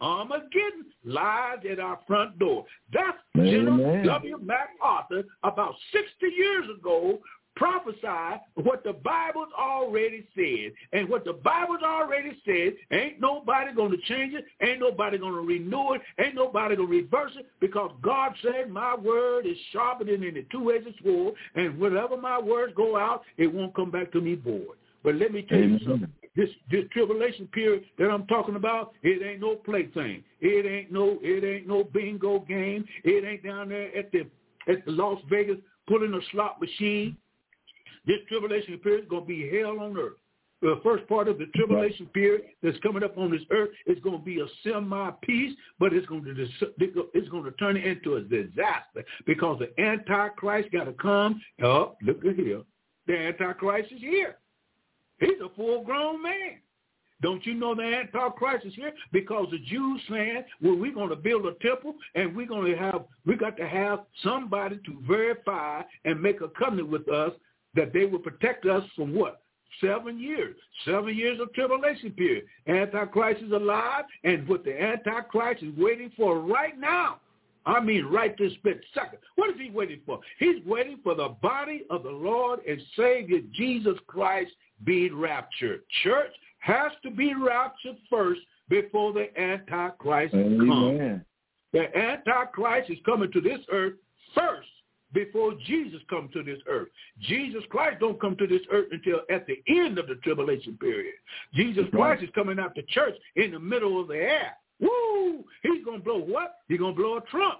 Armageddon lies at our front door. That's General W. MacArthur about 60 years ago prophesy what the Bible's already said. And what the Bible's already said, ain't nobody going to change it. Ain't nobody going to renew it. Ain't nobody going to reverse it because God said my word is sharper than any two-edged sword. And whenever my words go out, it won't come back to me void. But let me tell Amen. you something. This this tribulation period that I'm talking about, it ain't no plaything. It ain't no it ain't no bingo game. It ain't down there at the at the Las Vegas pulling a slot machine. This tribulation period is going to be hell on earth. The first part of the tribulation period that's coming up on this earth is going to be a semi-peace, but it's going to it's going to turn into a disaster because the Antichrist got to come. Oh, look at here. The Antichrist is here. He's a full-grown man. Don't you know the Antichrist is here? Because the Jews saying, well, we're going to build a temple and we're going to have, we got to have somebody to verify and make a covenant with us that they will protect us from what? Seven years. Seven years of tribulation period. Antichrist is alive, and what the Antichrist is waiting for right now, I mean right this split second. What is he waiting for? He's waiting for the body of the Lord and Savior Jesus Christ being raptured. Church has to be raptured first before the Antichrist Amen. comes. The Antichrist is coming to this earth first before Jesus come to this earth. Jesus Christ don't come to this earth until at the end of the tribulation period. Jesus Christ is coming out the church in the middle of the air. Woo! He's going to blow what? He's going to blow a trump.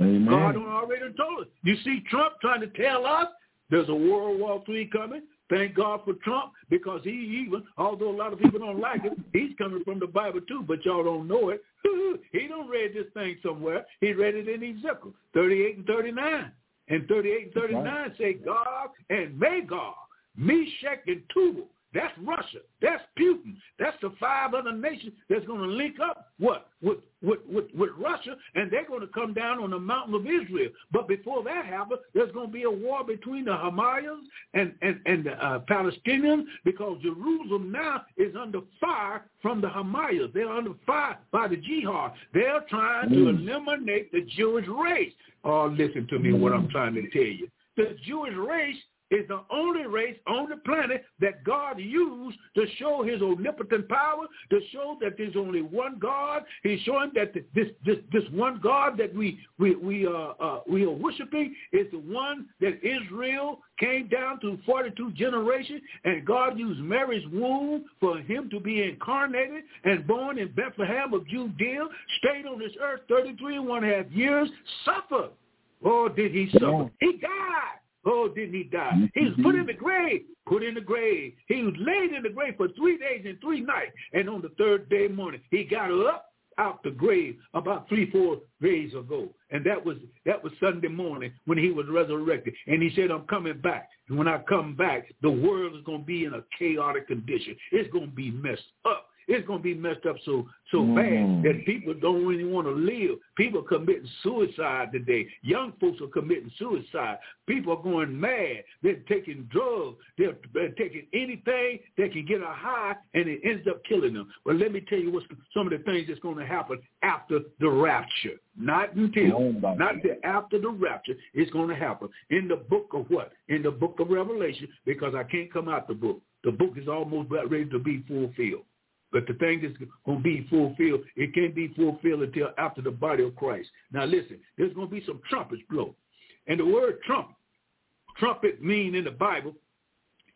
Amen. God already told us. You see Trump trying to tell us there's a World War III coming. Thank God for Trump because he even, although a lot of people don't like him, he's coming from the Bible too, but y'all don't know it. he don't read this thing somewhere. He read it in Ezekiel 38 and 39. And 38 and 39 right. say Gog and Magog, Meshech and Tubal that's Russia. That's Putin. That's the five other nations that's going to link up what with, with with with Russia, and they're going to come down on the mountain of Israel. But before that happens, there's going to be a war between the Hamayas and and and the uh, Palestinians because Jerusalem now is under fire from the Hamayas. They're under fire by the jihad. They're trying mm. to eliminate the Jewish race. Oh, listen to me, what I'm trying to tell you. The Jewish race is the only race on the planet that God used to show his omnipotent power, to show that there's only one God. He's showing that this this this one God that we we we uh, uh we are worshiping is the one that Israel came down through 42 generations, and God used Mary's womb for him to be incarnated and born in Bethlehem of Judea, stayed on this earth 33 and one half years, suffered. Oh, did he suffer? He died. Oh, didn't he die? Mm-hmm. He was put in the grave, put in the grave. He was laid in the grave for three days and three nights. And on the third day morning, he got up out the grave about three, four days ago. And that was that was Sunday morning when he was resurrected. And he said, I'm coming back. And when I come back, the world is going to be in a chaotic condition. It's going to be messed up it's going to be messed up so so mm-hmm. bad that people don't really want to live. People are committing suicide today. Young folks are committing suicide. People are going mad. They're taking drugs. They're, they're taking anything that can get a high, and it ends up killing them. But let me tell you what some of the things that's going to happen after the rapture. Not until, not until after the rapture, it's going to happen. In the book of what? In the book of Revelation, because I can't come out the book. The book is almost ready to be fulfilled. But the thing that's going to be fulfilled, it can't be fulfilled until after the body of Christ. Now listen, there's going to be some trumpets blow. And the word trump, trumpet mean in the Bible,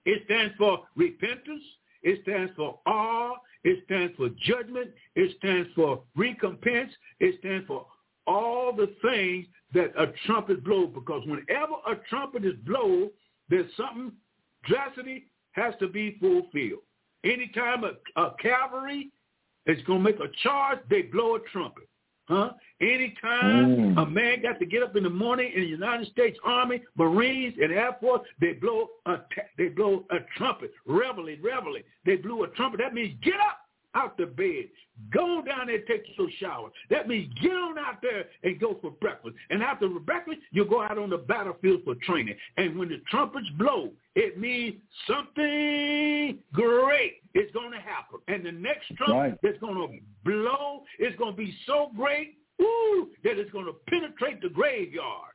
it stands for repentance, it stands for awe, it stands for judgment, it stands for recompense, it stands for all the things that a trumpet blows. Because whenever a trumpet is blown, there's something drastic has to be fulfilled. Anytime a, a cavalry is going to make a charge, they blow a trumpet. Huh? Anytime mm. a man got to get up in the morning in the United States Army, Marines, and Air Force, they blow a they blow a trumpet. Reveille, reveille. They blew a trumpet. That means get up out the bed. Go down there and take your shower. That means get on out there and go for breakfast. And after breakfast, you go out on the battlefield for training. And when the trumpets blow, it means something great is going to happen. And the next trumpet right. that's going to blow is going to be so great woo, that it's going to penetrate the graveyard.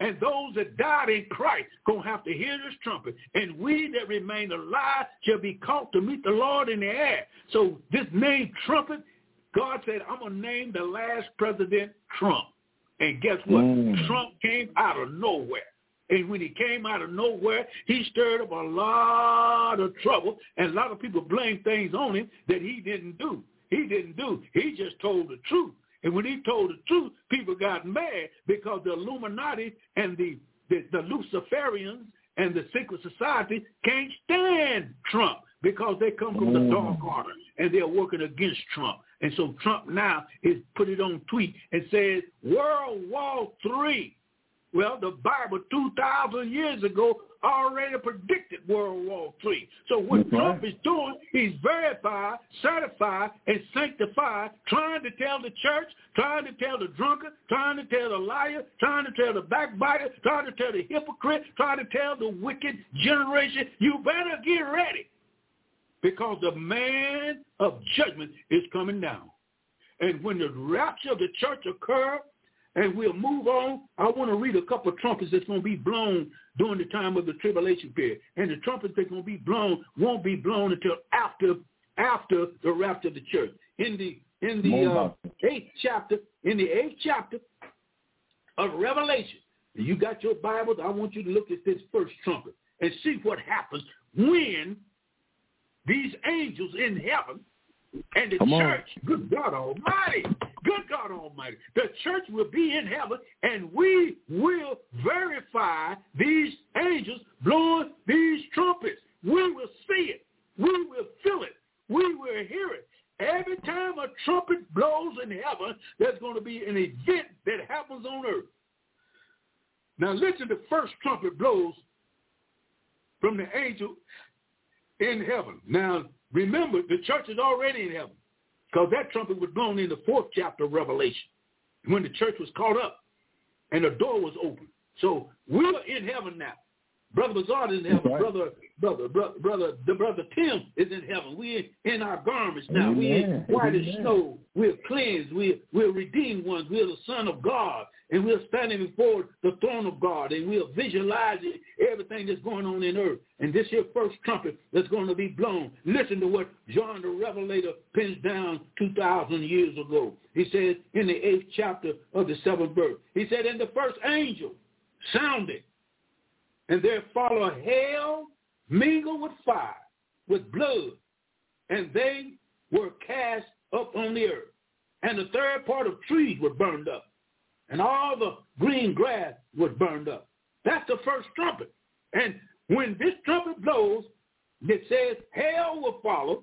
And those that died in Christ going to have to hear this trumpet. And we that remain alive shall be called to meet the Lord in the air. So this name trumpet, God said, I'm going to name the last president Trump. And guess what? Mm. Trump came out of nowhere. And when he came out of nowhere, he stirred up a lot of trouble. And a lot of people blame things on him that he didn't do. He didn't do. He just told the truth. And when he told the truth, people got mad because the Illuminati and the, the, the Luciferians and the secret society can't stand Trump because they come from the dark mm. order and they're working against Trump. And so Trump now is put it on tweet and says World War Three. Well, the Bible 2,000 years ago already predicted World War III. So what That's Trump right. is doing, he's verified, certified, and sanctified, trying to tell the church, trying to tell the drunkard, trying to tell the liar, trying to tell the backbiter, trying to tell the hypocrite, trying to tell the wicked generation, you better get ready because the man of judgment is coming down. And when the rapture of the church occurs, and we'll move on. I want to read a couple of trumpets that's going to be blown during the time of the tribulation period. And the trumpets that's going to be blown won't be blown until after after the rapture of the church. In the in the uh, eighth chapter, in the eighth chapter of Revelation, you got your Bibles, I want you to look at this first trumpet and see what happens when these angels in heaven and the Come on. church, good God Almighty, good God Almighty, the church will be in heaven and we will verify these angels blowing these trumpets. We will see it. We will feel it. We will hear it. Every time a trumpet blows in heaven, there's going to be an event that happens on earth. Now listen, the first trumpet blows from the angel in heaven. Now remember, the church is already in heaven because that trumpet was blown in the fourth chapter of Revelation when the church was caught up and the door was open. So we're in heaven now. Brother Bazard is in heaven. Right. Brother, brother, brother, brother, the brother Tim is in heaven. We're in our garments now. We're Amen. white as snow. We're cleansed. We're, we're redeemed ones. We're the son of God. And we're standing before the throne of God. And we're visualizing everything that's going on in earth. And this here first trumpet that's going to be blown. Listen to what John the Revelator pins down 2,000 years ago. He says in the eighth chapter of the seventh verse. He said, and the first angel sounded and there followed hail mingled with fire, with blood, and they were cast up on the earth. And the third part of trees were burned up, and all the green grass was burned up. That's the first trumpet. And when this trumpet blows, it says hell will follow,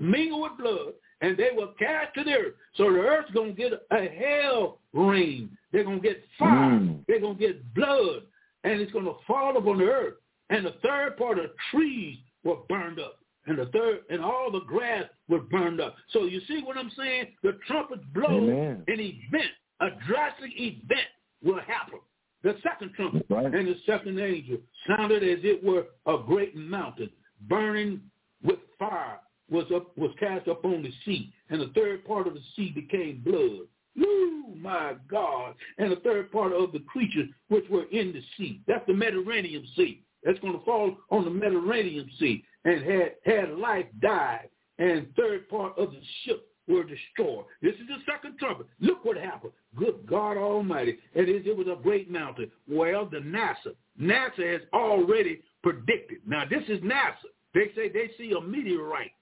mingle with blood, and they will cast to the earth. So the earth's going to get a hell rain. They're going to get fire. Mm. They're going to get blood and it's going to fall upon the earth. And the third part of trees were burned up. And the third, and all the grass was burned up. So you see what I'm saying? The trumpets blow, Amen. an event, a drastic event will happen. The second trumpet Right. and the second angel sounded as it were a great mountain burning with fire was up was cast upon the sea, and the third part of the sea became blood. Woo, my God. And the third part of the creatures which were in the sea. That's the Mediterranean Sea. That's going to fall on the Mediterranean Sea. And had, had life died. And third part of the ship were destroyed. This is the second trumpet. Look what happened. Good God Almighty. It it was a great mountain. Well, the NASA. NASA has already predicted. Now this is NASA. They say they see a meteorite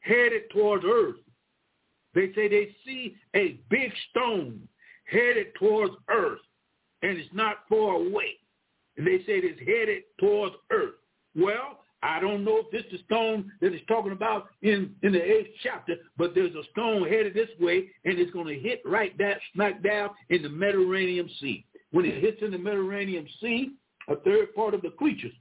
headed towards Earth. They say they see a big stone headed towards Earth, and it's not far away. And they say it's headed towards Earth. Well, I don't know if this is the stone that talking about in, in the eighth chapter, but there's a stone headed this way, and it's going to hit right that smack down in the Mediterranean Sea. When it hits in the Mediterranean Sea, a third part of the creatures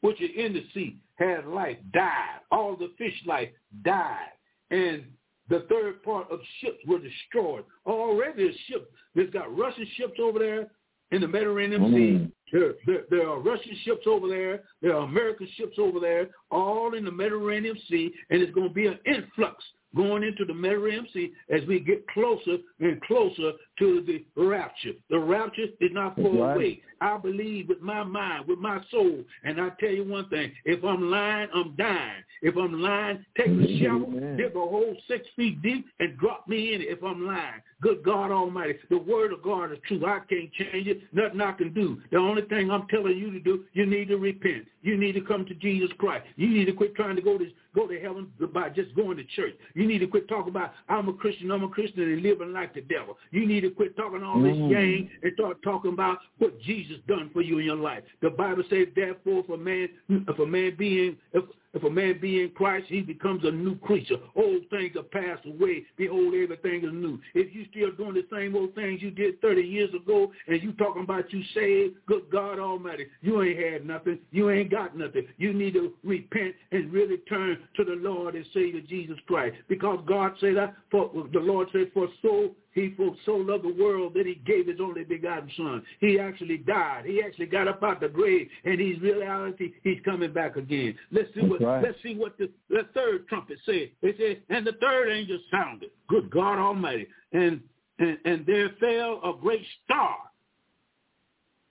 which are in the sea had life, died. All the fish life died. And the third part of ships were destroyed. Already a ship, there's got Russian ships over there in the Mediterranean Mm. Sea. There, there, there are Russian ships over there. There are American ships over there, all in the Mediterranean Sea, and it's going to be an influx going into the Mediterranean Sea as we get closer and closer to the rapture. The rapture is not far Right. away. I believe with my mind, with my soul. And I tell you one thing, if I'm lying, I'm dying. If I'm lying, take the shovel, Amen. dig a hole six feet deep, and drop me in it if I'm lying. Good God Almighty. The word of God is true. I can't change it. Nothing I can do. The only thing I'm telling you to do, you need to repent. You need to come to Jesus Christ. You need to quit trying to go to go to heaven by just going to church. You need to quit talking about I'm a Christian, I'm a Christian, and living like the devil. You need to quit talking all this Mm. and start talking about what Jesus done for you in your life. The Bible says, therefore, if a man, if a man being, if if a man be in Christ, he becomes a new creature. Old things are passed away. Behold, everything is new. If you still doing the same old things you did 30 years ago and you talking about you saved, good God Almighty, you ain't had nothing. You ain't got nothing. You need to repent and really turn to the Lord and Savior Jesus Christ. Because God said that, for the Lord said, for so he for so loved the world that he gave his only begotten son. He actually died. He actually got up out the grave, and he's reality. He's coming back again. Let's see what right. let's see what the, the third trumpet said. It said, and the third angel sounded. Good God Almighty, and and and there fell a great star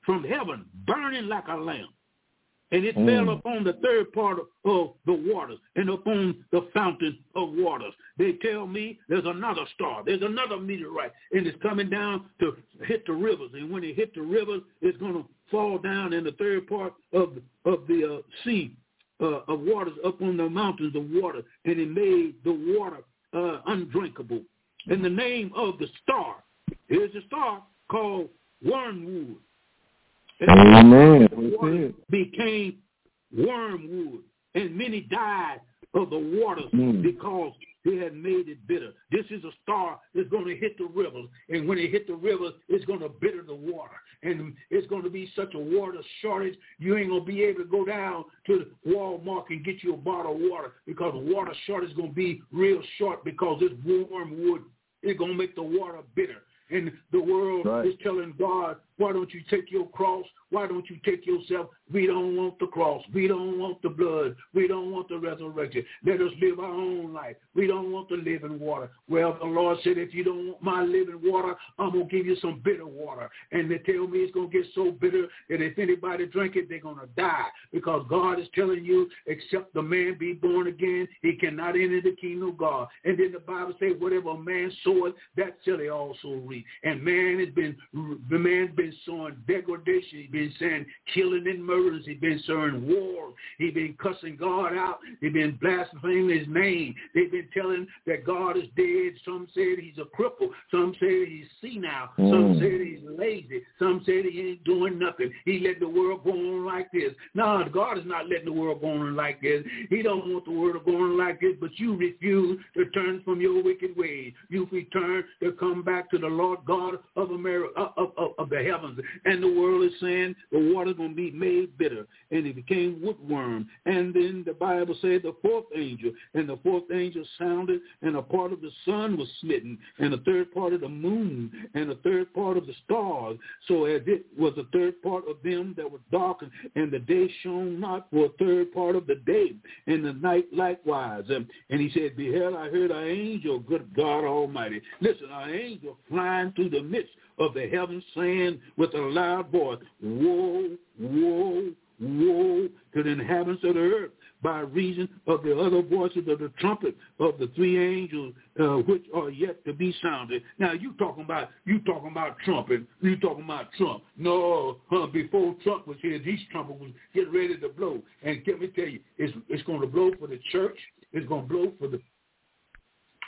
from heaven, burning like a lamp, and it mm. fell upon the third part of the waters and upon the fountain of waters. They tell me there's another star, there's another meteorite, and it's coming down to hit the rivers. And when it hit the rivers, it's going to fall down in the third part of of the uh, sea uh, of waters up on the mountains of water, and it made the water uh, undrinkable. And the name of the star is a star called wormwood. Amen. became wormwood, and many died of the waters mm. because they had made it bitter. This is a star that's going to hit the rivers, and when it hit the rivers, it's going to bitter the water, and it's going to be such a water shortage you ain't going to be able to go down to the Walmart and get you a bottle of water because the water shortage is going to be real short because this wormwood is going to make the water bitter. And the world right. is telling God, why don't you take your cross? Why don't you take yourself? We don't want the cross. We don't want the blood. We don't want the resurrection. Let us live our own life. We don't want the living water. Well, the Lord said, if you don't want my living water, I'm going to give you some bitter water. And they tell me it's going to get so bitter that if anybody drink it, they're going to die. Because God is telling you, except the man be born again, he cannot enter the kingdom of God. And then the Bible says, whatever a man soweth, that shall he also reap. And man has been, the man's been sowing degradation. He's been saying killing and murders. He's been sowing war. He's been cussing God out. He's been blaspheming his name. They've been telling that God is dead. Some said he's a cripple. Some said he's senile. Mm. Some said he's lazy. Some said he ain't doing nothing. He let the world go on like this. No, God is not letting the world go on like this. He don't want the world to go on like this, but you refuse to turn from your wicked ways. You return to come back to the Lord God of America, of, of, of the heavens. And the world is saying the water's going to be made bitter. And it became woodworm. And then the Bible said the fourth angel. And the fourth angel sounded, and a part of the sun was smitten, and a third part of the moon, and a third part of the stars. So as it was a third part of them that were darkened, and the day shone not for a third part of the day, and the night likewise. And, and he said, Behold, I heard an angel, good God Almighty. Listen, an angel flying through the midst of the heavens saying with a loud voice, Woe, woe, woe to the inhabitants of the earth by reason of the other voices of the trumpet of the three angels uh, which are yet to be sounded. Now you talking about you talking about trumpet. You talking about Trump. No, huh, before Trump was here, these trumpets was getting ready to blow. And let me tell you, it's it's going to blow for the church. It's going to blow for the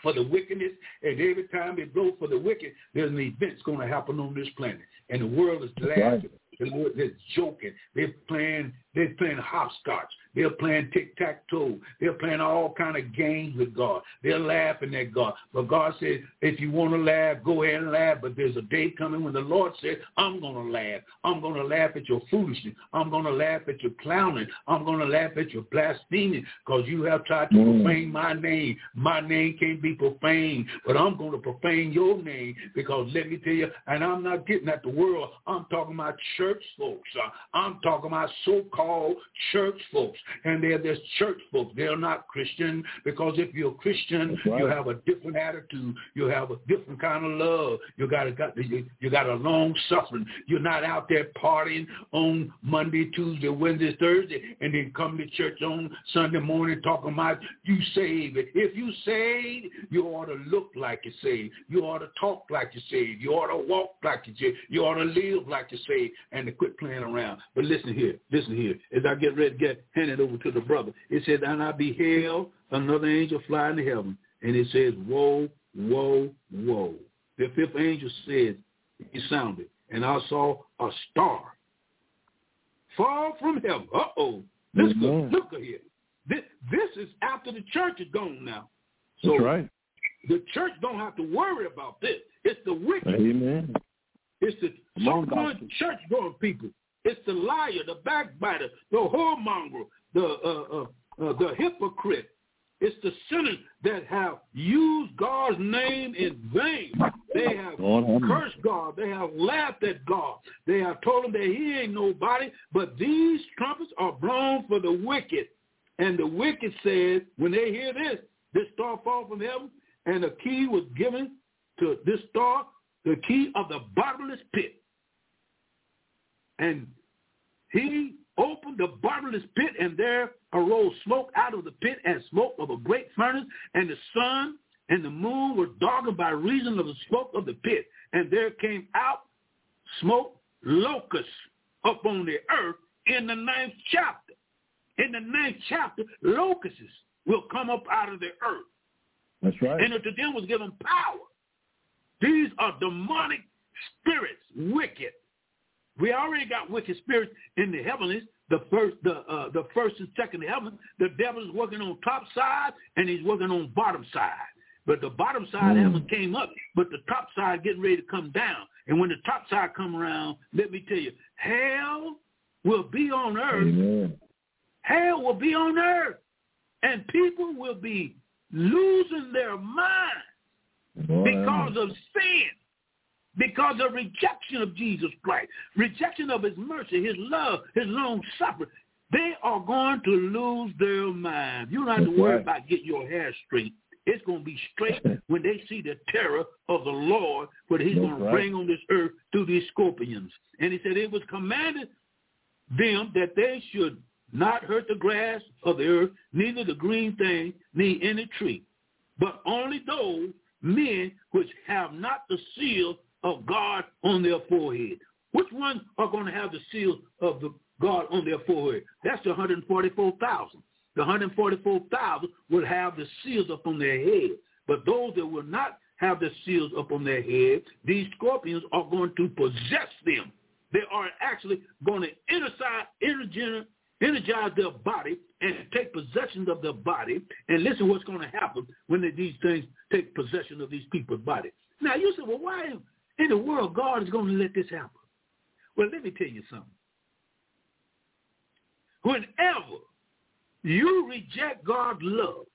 for the wickedness, and every time they blow for the wicked, there's an event's going to happen on this planet, and the world is laughing. The They're joking. They're playing. They're playing hopscotch. They're playing tic-tac-toe. They're playing all kind of games with God. They're laughing at God. But God said, if you want to laugh, go ahead and laugh. But there's a day coming when the Lord said, I'm going to laugh. I'm going to laugh at your foolishness. I'm going to laugh at your clowning. I'm going to laugh at your blaspheming because you have tried to mm. profane my name. My name can't be profaned, but I'm going to profane your name because let me tell you, and I'm not getting at the world. I'm talking about church folks. Uh, I'm talking about so-called church folks and they're just church folks. They're not Christian because if you're Christian, right. you have a different attitude. You have a different kind of love. You got a got you, you got a long suffering. You're not out there partying on Monday, Tuesday, Wednesday, Thursday, and then come to church on Sunday morning talking about you saved. If you saved, you ought to look like you saved. You ought to talk like you saved. You ought to walk like you saved. You ought to live like you saved, and to quit playing around. But listen here, listen here. As I get ready to get handed over to the brother. It said, and I beheld another angel fly into heaven. And it says, woe, woe, woe. The fifth angel said, he sounded, and I saw a star fall from heaven. Uh-oh. This mm-hmm. look, look here. This, this is after the church is gone now. So That's right. The church don't have to worry about this. It's the wicked. Amen. It's the so-called church-going people. It's the liar, the backbiter, the whoremonger, the uh, uh, uh, the hypocrite. It's the sinners that have used God's name in vain. They have cursed God. They have laughed at God. They have told him that he ain't nobody. But these trumpets are blown for the wicked. And the wicked said, when they hear this, this star fall from heaven, and the key was given to this star, the key of the bottomless pit. And he opened the bottomless pit, and there arose smoke out of the pit as smoke of a great furnace, and the sun and the moon were darkened by reason of the smoke of the pit. And there came out smoke locusts upon the earth in the ninth chapter. In the ninth chapter, locusts will come up out of the earth. That's right. And to them was given power. These are demonic spirits, wicked. We already got wicked spirits in the heavens. The first, the uh, the first and second heaven. The devil is working on top side and he's working on bottom side. But the bottom side mm. haven't came up, but the top side getting ready to come down. And when the top side come around, let me tell you, hell will be on earth. Amen. Hell will be on earth. And people will be losing their minds wow. because of sin, because of rejection of Jesus Christ, rejection of his mercy, his love, his long suffering. They are going to lose their mind. You don't have to worry about getting your hair straight. It's going to be straight when they see the terror of the Lord, what he's going to bring on this earth through these scorpions. And he said it was commanded them that they should not hurt the grass of the earth, neither the green thing, neither any tree, but only those men which have not the seal of God on their forehead. Which ones are going to have the seal of the God on their forehead? That's the 144,000. The 144,000 will have the seals up on their head. But those that will not have the seals up on their head, these scorpions are going to possess them. They are actually going to energize, their body and take possession of their body. And listen what's going to happen when these things take possession of these people's body. Now you say, well, why in the world God is going to let this happen? Well, let me tell you something. Whenever you reject God's love.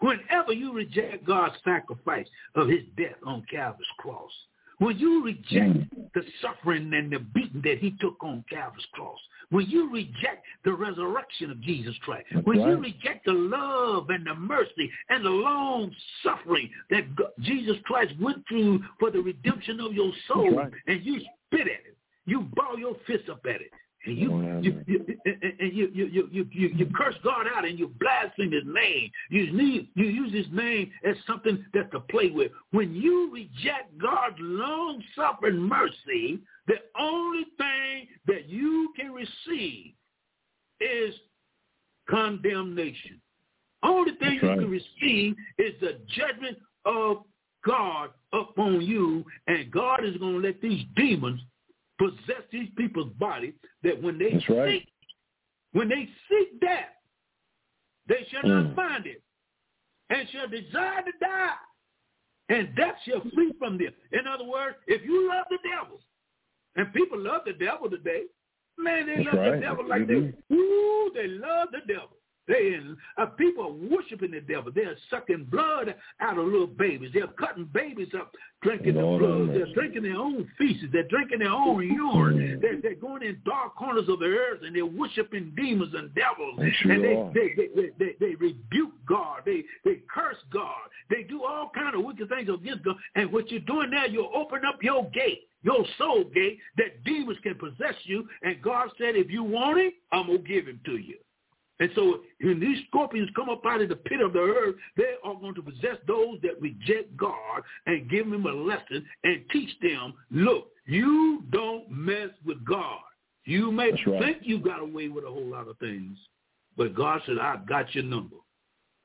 Whenever you reject God's sacrifice of his death on Calvary's cross, when you reject mm. the suffering and the beating that he took on Calvary's cross, when you reject the resurrection of Jesus Christ, when you reject the love and the mercy and the long suffering that Jesus Christ went through for the redemption of your soul, right. and you spit at it, you ball your fist up at it, and you, you, you, and you, you, you, you, you, you curse God out and you blaspheme his name. You need, you use his name as something that's to play with. When you reject God's long-suffering mercy, the only thing that you can receive is condemnation. Only thing that's you right. can receive is the judgment of God upon you, and God is going to let these demons possess these people's body that when they That's seek, right. when they seek death, they shall mm. not find it, and shall desire to die, and death shall flee from them. In other words, if you love the devil, and people love the devil today, man, they That's love right. the devil like mm-hmm. they, ooh, they love the devil. They uh, people are worshiping the devil. They're sucking blood out of little babies. They're cutting babies up, drinking the blood. They're drinking their own feces. They're drinking their own urine. They're, they're going in dark corners of the earth and they're worshiping demons and devils. Sure and they, they, they, they, they, they rebuke God. They they curse God. They do all kind of wicked things against God. And what you're doing now, you're opening up your gate your soul gate that demons can possess you. And God said, if you want it, I'm going to give him to you. And so when these scorpions come up out of the pit of the earth, they are going to possess those that reject God and give them a lesson and teach them, look, you don't mess with God. You may think you got away with a whole lot of things, but God said, I've got your number.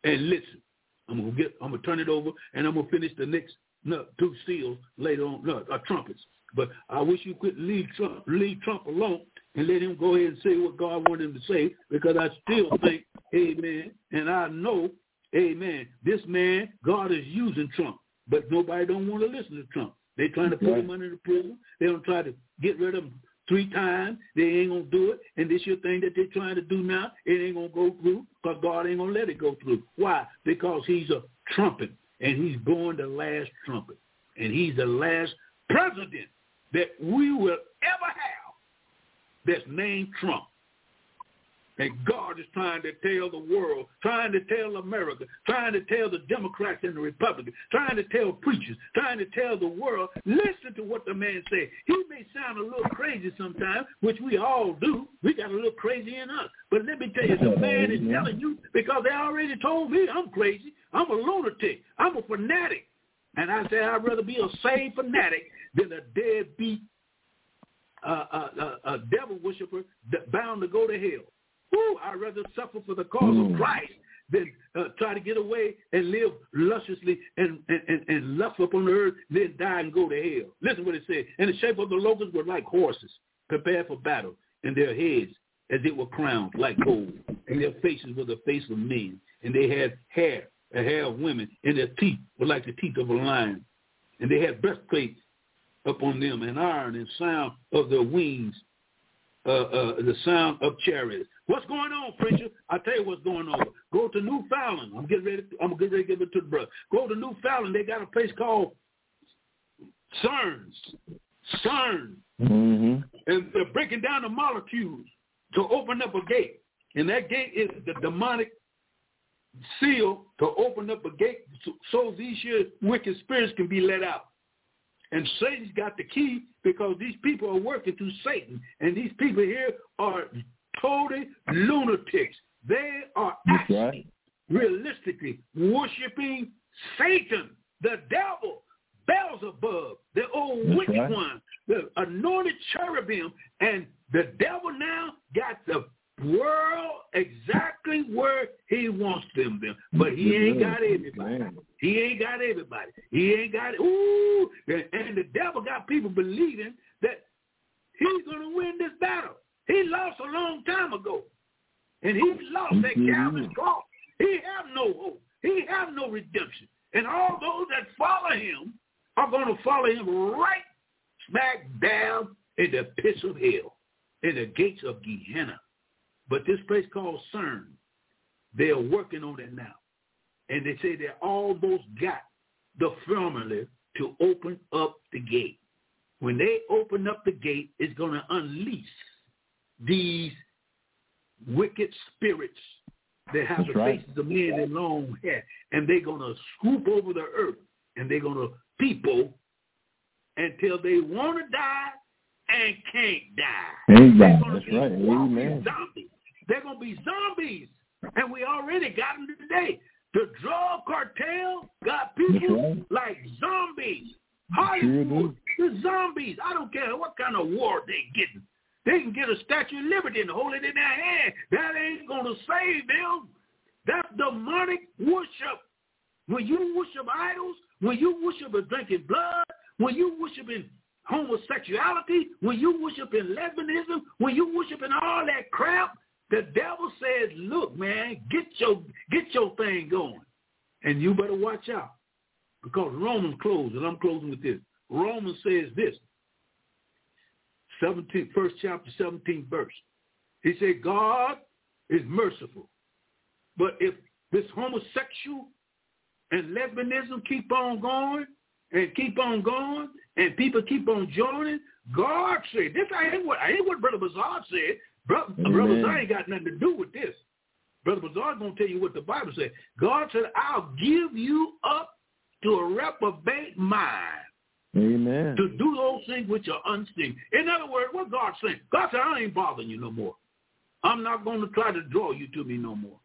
And listen, I'm gonna get I'm gonna turn it over and I'm gonna finish the next no, two seals later on, no, uh, trumpets. But I wish you could leave Trump, leave Trump alone and let him go ahead and say what God wanted him to say because I still think, amen, and I know, amen, this man, God is using Trump, but nobody don't want to listen to Trump. They trying to put him under the prison. They don't try to get rid of him three times. They ain't going to do it. And this your thing that they're trying to do now. It ain't going to go through because God ain't going to let it go through. Why? Because he's a trumpet and he's blowing the last trumpet. And he's the last president that we will ever have that's named Trump. And God is trying to tell the world, trying to tell America, trying to tell the Democrats and the Republicans, trying to tell preachers, trying to tell the world, listen to what the man said. He may sound a little crazy sometimes, which we all do. We got a little crazy in us. But let me tell you, the man is telling you because they already told me I'm crazy. I'm a lunatic. I'm a fanatic. And I say I'd rather be a saved fanatic than a deadbeat uh, uh, uh, uh, devil worshiper bound to go to hell. Woo, I'd rather suffer for the cause of Christ than uh, try to get away and live lusciously and, and, and, and lust upon the earth, then die and go to hell. Listen what it said. And the shape of the locusts were like horses prepared for battle, and their heads as it were crowned like gold, and their faces were the face of men, and they had hair, hair of women, and their teeth were like the teeth of a lion, and they had breastplates upon them, and iron and sound of their wings uh, uh, the sound of chariots. What's going on, preacher? I tell you what's going on. Go to Newfoundland. I'm getting ready. To, I'm getting ready to give it to the brother. Go to Newfoundland. They got a place called CERNs. CERN. Mm-hmm. And they're breaking down the molecules to open up a gate. And that gate is the demonic seal to open up a gate so these here wicked spirits can be let out. And Satan's got the key because these people are working through Satan. And these people here are totally lunatics. They are actually, right. realistically, worshiping Satan, the devil, Beelzebub, the old That's wicked right. one, the anointed cherubim. And the devil now got the world exactly where he wants them them. But he ain't got everybody. He ain't got everybody. He ain't got. Ooh, and the devil got people believing that he's going to win this battle. He lost a long time ago. And he lost that mm-hmm. Calvary's cross. He have no hope. He have no redemption. And all those that follow him are going to follow him right smack down in the pits of hell, in the gates of Gehenna. But this place called CERN, they're working on it now. And they say they almost got the formula to open up the gate. When they open up the gate, it's going to unleash these wicked spirits that have That's the right. faces of men and long hair. And they're going to swoop over the earth. And they're going to people until they want to die and can't die. Amen. That's right. Amen. Zombies. They're going to be zombies. And we already got them today. The drug cartel got people like zombies. Hollywood, the zombies. I don't care what kind of war they're getting. They can get a Statue of Liberty and hold it in their hand. That ain't going to save them. That's demonic worship. When you worship idols, when you worship a drinking blood, when you worship in homosexuality, when you worship in lesbianism, when you worship in all that crap, the devil says, look, man, get your get your thing going. And you better watch out. Because Romans closes, and I'm closing with this. Romans says this. 17, first chapter, 17th verse. He said, God is merciful. But if this homosexual and lesbianism keep on going and keep on going and people keep on joining, God said, this ain't what, ain't what Brother Bazaar said. Brother, Brother Bazaar ain't got nothing to do with this. Brother Bazaar going to tell you what the Bible says. God said, I'll give you up to a reprobate mind. Amen. To do those things which are unseen. In other words, what God saying? God said, I ain't bothering you no more. I'm not going to try to draw you to me no more.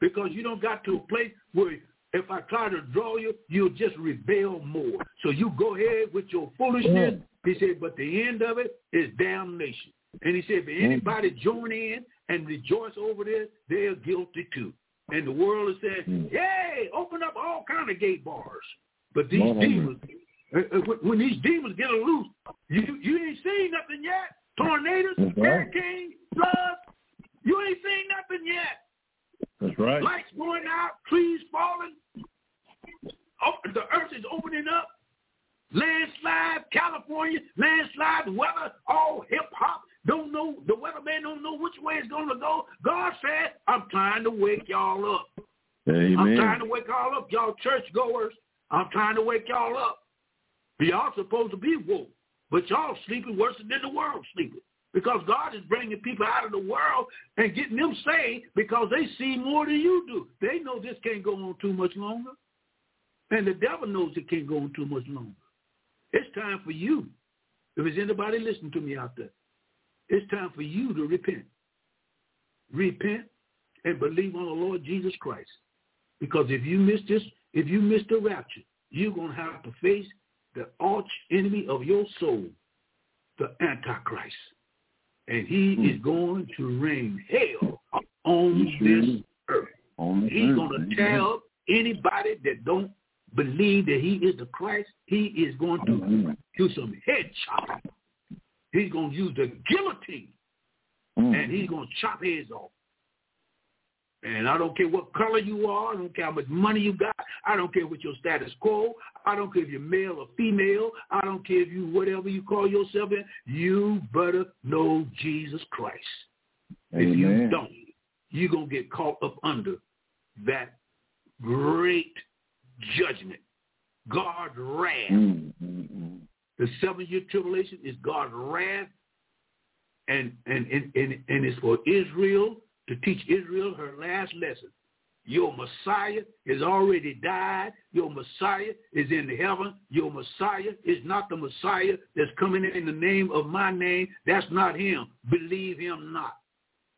Because you don't got to a place where if I try to draw you, you'll just rebel more. So you go ahead with your foolishness. He said, but the end of it is damnation. And he said, if anybody join in and rejoice over this, they're guilty too. And the world is saying, yay, open up all kind of gay bars. But these demons, uh, uh, when these demons get loose, you you ain't seen nothing yet. Tornadoes, hurricanes, floods, you ain't seen nothing yet. That's right. Lights going out, trees falling. Oh, the earth is opening up. Landslide, California, landslide, weather, all hip hop, don't know, the weatherman don't know which way it's going to go. God said, I'm trying to wake y'all up. Amen. I'm trying to wake y'all up, y'all churchgoers. I'm trying to wake y'all up. Y'all supposed to be woke, but y'all sleeping worse than the world sleeping. Because God is bringing people out of the world and getting them saved because they see more than you do. They know this can't go on too much longer. And the devil knows it can't go on too much longer. It's time for you. If there's anybody listening to me out there, it's time for you to repent. Repent and believe on the Lord Jesus Christ. Because if you miss this, if you miss the rapture, you're going to have to face the arch enemy of your soul, the Antichrist. And he mm. is going to rain hell on this earth. On He's earth. going to tear up anybody that don't believe that he is the Christ. He is going to do some head chopping. He's going to use the guillotine, mm. and he's going to chop heads off. And I don't care what color you are. I don't care how much money you got. I don't care what your status quo. I don't care if you're male or female. I don't care if you whatever you call yourself in. You better know Jesus Christ. Amen. If you don't, you're going to get caught up under that great judgment. God's wrath. Mm-hmm. The seven-year tribulation is God's wrath. And, and, and, and, and it's for Israel to teach Israel her last lesson. Your Messiah has already died. Your Messiah is in heaven. Your Messiah is not the Messiah that's coming in the name of my name. That's not him. Believe him not.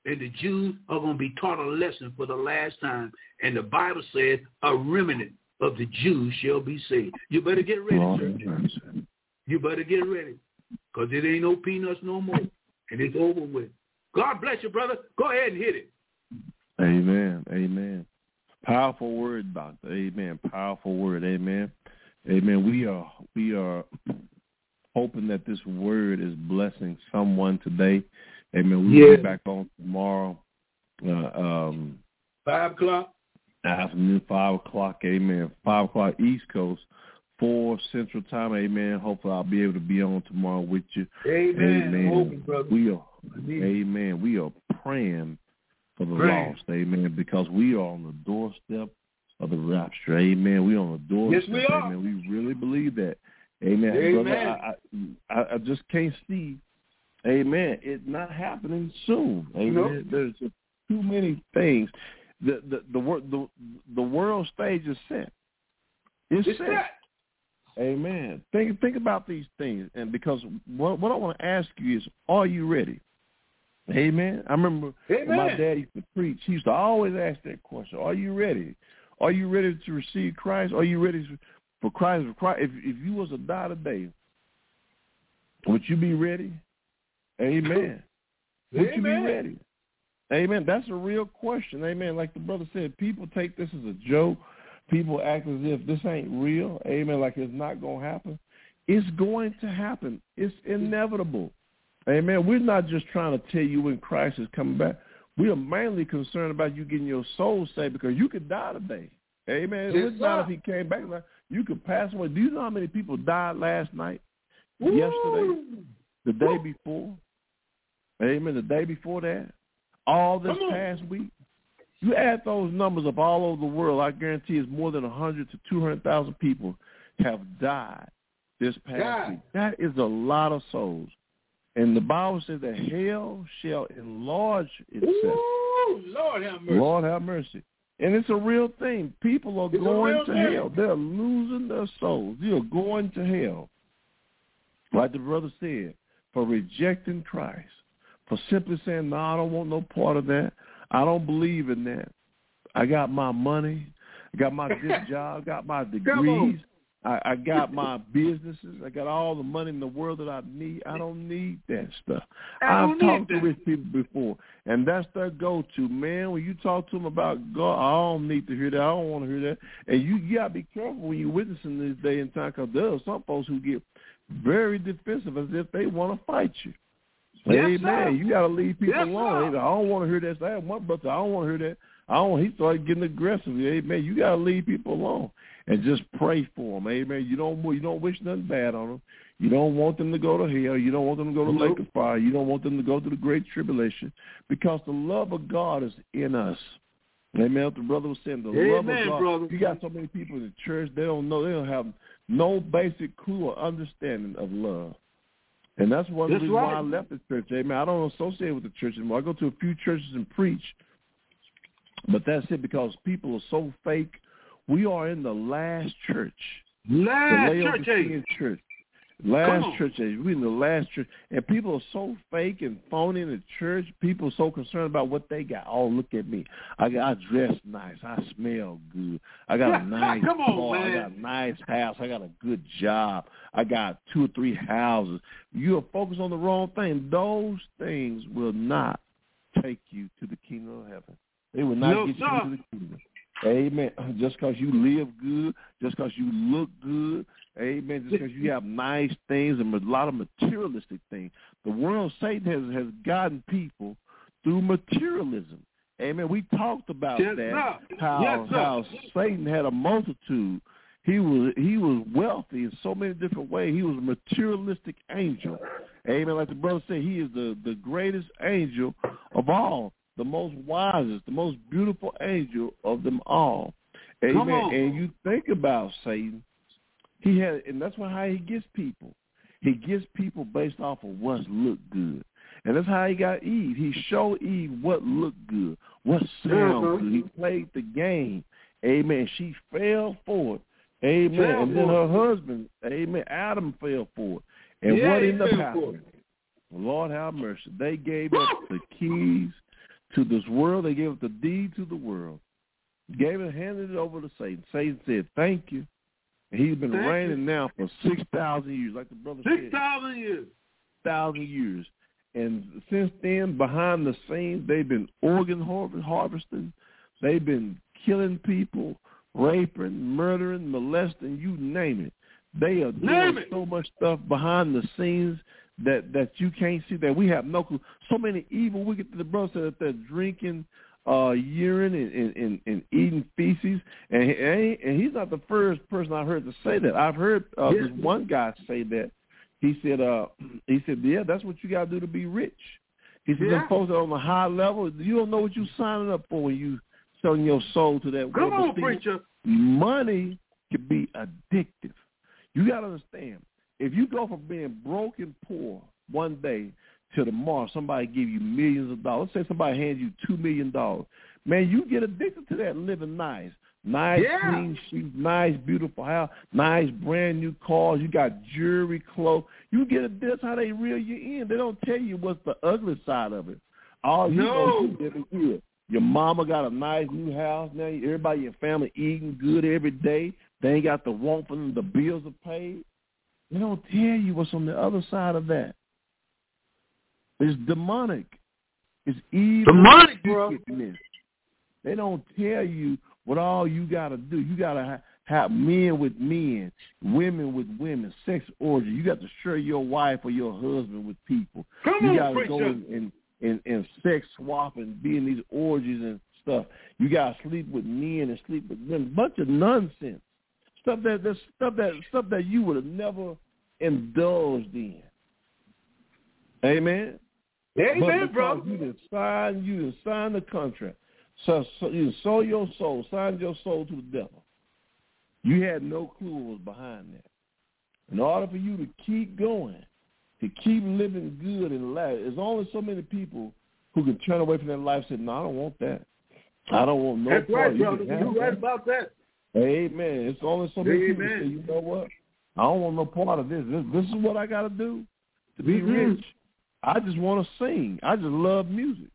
And the Jews are going to be taught a lesson for the last time. And the Bible says a remnant of the Jews shall be saved. You better get ready, church. You better get ready because it ain't no peanuts no more. And it's over with. God bless you, brother. Go ahead and hit it. Amen. Amen. Powerful word, doctor. Amen. Powerful word. Amen. Amen. We are we are hoping that this word is blessing someone today. Amen. We'll yeah. be back on tomorrow. Uh, um, five o'clock. Afternoon, five o'clock. Amen. Five o'clock East Coast four Central Time. Amen. Hopefully, I'll be able to be on tomorrow with you. Amen. Amen. Open, we are. Amen. We are praying for the Pray. lost. Amen. Because we are on the doorstep of the rapture. Amen. We on the doorstep. Yes, we are. Amen. We really believe that. Amen. Amen. Brother, I, I, I just can't see. Amen. It's not happening soon. Amen. Nope. There's too many things. The the the the, the world stage is set. It's, it's set. set. Amen. Think think about these things, and because what, what I want to ask you is, are you ready? Amen. I remember Amen. my dad used to preach. He used to always ask that question: Are you ready? Are you ready to receive Christ? Are you ready for Christ? If if you was to die today, would you be ready? Amen. Would Amen. you be ready? Amen. That's a real question. Amen. Like the brother said, people take this as a joke people act as if this ain't real, amen, like it's not going to happen. It's going to happen. It's inevitable. Amen. We're not just trying to tell you when Christ is coming back. We are mainly concerned about you getting your soul saved because you could die today. Amen. Yes, it's not if he came back. You could pass away. Do you know how many people died last night, yesterday, the day before? Amen. The day before that, all this past week. You add those numbers up all over the world, I guarantee it's more than 100 to 200,000 people have died this past God. week. That is a lot of souls. And the Bible says that hell shall enlarge itself. Ooh, Lord have mercy. Lord have mercy. And it's a real thing. People are it's going to thing. hell. They're losing their souls. They are going to hell. Like the brother said, for rejecting Christ, for simply saying, no, I don't want no part of that. I don't believe in that. I got my money. I got my good job. got my degrees. I, I got my businesses. I got all the money in the world that I need. I don't need that stuff. I've talked to rich people before, and that's their go-to. Man, when you talk to them about God, I don't need to hear that. I don't want to hear that. And you, you got to be careful when you're witnessing this day and time because there are some folks who get very defensive as if they want to fight you. Yes, Amen. Sir. You got to leave people yes, alone. Sir. I don't want to hear that. I have one brother. I don't want to hear that. I don't. He started getting aggressive. Amen. You got to leave people alone and just pray for them. Amen. You don't. You don't wish nothing bad on them. You don't want them to go to hell. You don't want them to go to nope. lake of fire. You don't want them to go to the great tribulation because the love of God is in us. Amen. The brother was saying the Amen, love of God. Brother. You got so many people in the church. They don't know. They don't have no basic clue or understanding of love. And that's one That's reason why. I left the church. Amen. I don't associate with the church anymore. I go to a few churches and preach, but that's it because people are so fake. We are in the last church, Last the church. Church. Last church. We're in the last church. And people are so fake and phony in the church. People are so concerned about what they got. Oh, look at me. I got I dress nice. I smell good. I got a nice Come on, car. I got a nice house. I got a good job. I got two or three houses. You are focused on the wrong thing. Those things will not take you to the kingdom of heaven. They will not No, get you sir. into the kingdom. Amen. Just because you live good, just because you look good, amen. Just because you have nice things and a lot of materialistic things. The world, Satan has has gotten people through materialism. Amen. We talked about Yes, that. sir. How Yes, sir. how Satan had a multitude. He was he was wealthy in so many different ways. He was a materialistic angel. Amen. Like the brother said, he is the, the greatest angel of all, the most wisest, the most beautiful angel of them all. Amen. And you think about Satan, he had and that's why how he gets people. He gets people based off of what's looked good. And that's how he got Eve. He showed Eve what looked good, what sound Mhm. good. He played the game. Amen. She fell for it. Amen. And then her husband, amen, Adam fell for it. And Yeah, what ended up happening? Lord have mercy. They gave up the keys to this world. They gave up the deed to the world. Gave it, handed it over to Satan. Satan said, thank you. He's been Thank you. reigning now for 6,000 years, like the brother Six said thousand years. thousand years. And since then, behind the scenes, they've been organ harvesting. They've been killing people, raping, murdering, molesting, you name it. They are Name doing it. so much stuff behind the scenes that that you can't see that we have no clue. So many evil, wicked. The brother said that they're drinking uh, urine and, and, and, eating feces, and, he- and, he- and he's not the first person I've heard to say that. I've heard uh, Yes. this one guy say that. He said, uh, he said, yeah, that's what you got to do to be rich. He said, Yeah. them folks are on a high level, you don't know what you're signing up for when you selling your soul to that Come on, preacher. money can be addictive. You got to understand, if you go from being broke and poor one day to tomorrow, somebody give you millions of dollars. Let's say somebody hands you two million dollars. Man, you get addicted to that living nice. Nice, Yeah. clean sheets, nice, beautiful house, nice, brand new cars. You got jewelry, clothes. You get it. That's how they reel you in. They don't tell you what's the ugly side of it. All you know No. is you living good. Your mama got a nice new house now. Everybody in your family eating good every day. They ain't got the want for them. The bills are paid. They don't tell you what's on the other side of that. It's demonic. It's evil. Demonic, bro. wickedness. They don't tell you what all you got to do. You got to ha- have men with men, women with women, sex orgy. You got to share your wife or your husband with people. Come you got to go and, and, and, and sex swap and be in these orgies and stuff. You got to sleep with men and sleep with women. Bunch of nonsense. Stuff that that stuff that stuff that you would have never indulged in. Amen. Amen, But bro. you didn't sign, you didn't sign the contract. So, so you sold your soul, signed your soul to the devil. You had no clue what was behind that. In order for you to keep going, to keep living good in life, there's only so many people who can turn away from their life and say, no, I don't want that. I don't want no That's part. right. You brother. You're right that." about that. Amen. It's only so many people Amen. say, you know what? I don't want no part of this. This, this is what I got to do to be Mhm. rich. I just want to sing. I just love music.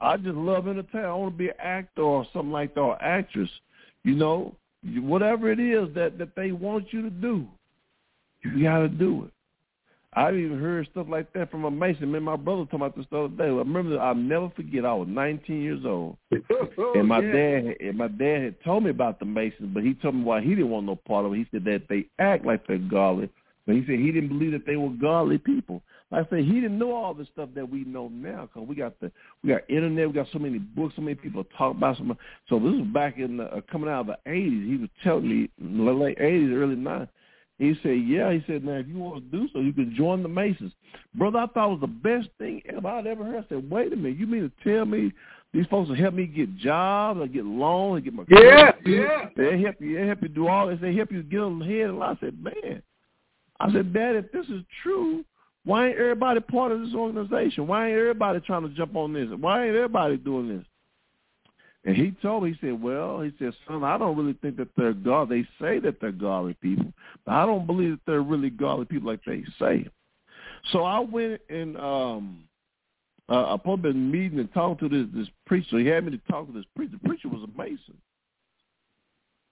I just love entertainment. I want to be an actor or something like that, or actress. You know, whatever it is that that they want you to do, you got to do it. I've even heard stuff like that from a Mason. Man, my brother me about this the other day. I remember, I'll never forget. I was 19 years old, and my Yeah. dad and my dad had told me about the Masons, but he told me why he didn't want no part of it. He said that they act like they're godly, but he said he didn't believe that they were godly people. Like I said he didn't know all the stuff that we know now because we got the we got internet, we got so many books, so many people talk about so. So this was back in the, uh, coming out of the 80s. He was telling me late 80s, early 90s. He said, yeah. He said, now, if you want to do so, you can join the Masons. Brother, I thought it was the best thing ever I'd ever heard. I said, wait a minute. You mean to tell me these folks will help me get jobs or get loans or get my Yeah, credit? yeah. They help you. They help you do all this. They help you get on the head. And I said, man. I said, Dad, if this is true, Why ain't everybody part of this organization? Why ain't everybody trying to jump on this? Why ain't everybody doing this? And he told me, he said, well, he said, son, I don't really think that they're God. They say that they're godly people, but I don't believe that they're really godly people like they say. So I went and um uh, I probably been meeting and talking to this this preacher. He had me to talk to this preacher. The preacher was a Mason.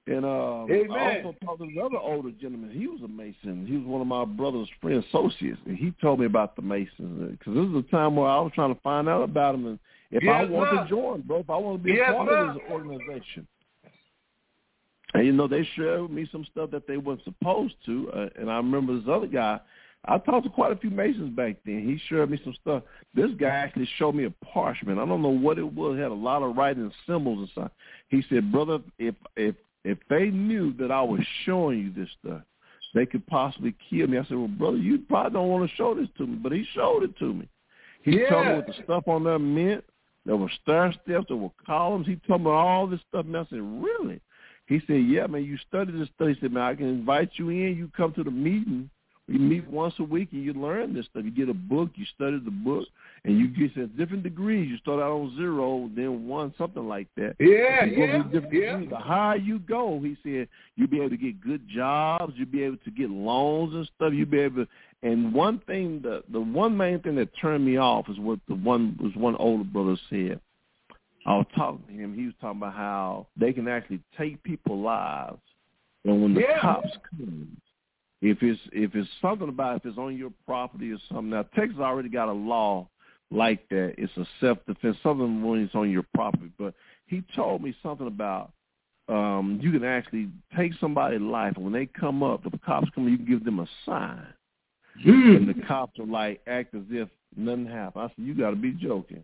And uh, I also talked to another older gentleman. He was a Mason. He was one of my brother's friend associates, and he told me about the Masons. Because this is a time where I was trying to find out about them, and if yes, I want sir. to join, bro, if I want to be yes, a part sir. of this organization. And you know, they shared with me some stuff that they weren't supposed to. Uh, and I remember this other guy. I talked to quite a few Masons back then. He shared me some stuff. This guy actually showed me a parchment. I don't know what it was. It had a lot of writing and symbols and stuff. He said, "Brother, if if if they knew that I was showing you this stuff, they could possibly kill me." I said, "Well, brother, you probably don't want to show this to me," but he showed it to me. He yeah. told me what the stuff on there meant. There were stair steps. There were columns. He told me all this stuff. And I said, "Really?" He said, "Yeah, man. You study this stuff." He said, "Man, I can invite you in. You come to the meeting." You meet once a week and you learn this stuff. You get a book, you study the book, and you get at different degrees. You start out on zero, then one, something like that. Yeah, yeah, yeah. Degrees. The higher you go, he said, you'll be able to get good jobs. You'll be able to get loans and stuff. You'll be able to, and one thing, the the one main thing that turned me off is what the one was one older brother said. I was talking to him. He was talking about how they can actually take people's lives, and when the yeah. cops come, if it's if it's something about if it's on your property or something. Now Texas already got a law like that. It's a self defense, something when it's on your property. But he told me something about um you can actually take somebody's life and when they come up, if the cops come you can give them a sign. Mm. And the cops are like act as if nothing happened. I said, You gotta be joking.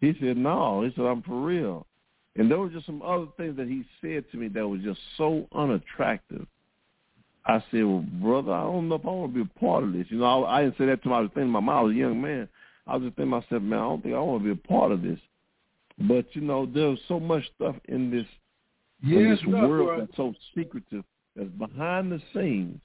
He said, No. He said, I'm for real. And there were just some other things that he said to me that was just so unattractive I said, well, brother, I don't know if I want to be a part of this. You know, I, I didn't say that to my, I was thinking my mom, I was a young man. I was just thinking to myself, man, I don't think I want to be a part of this. But, you know, there's so much stuff in this, yes, in this world bro. that's so secretive, that's behind the scenes.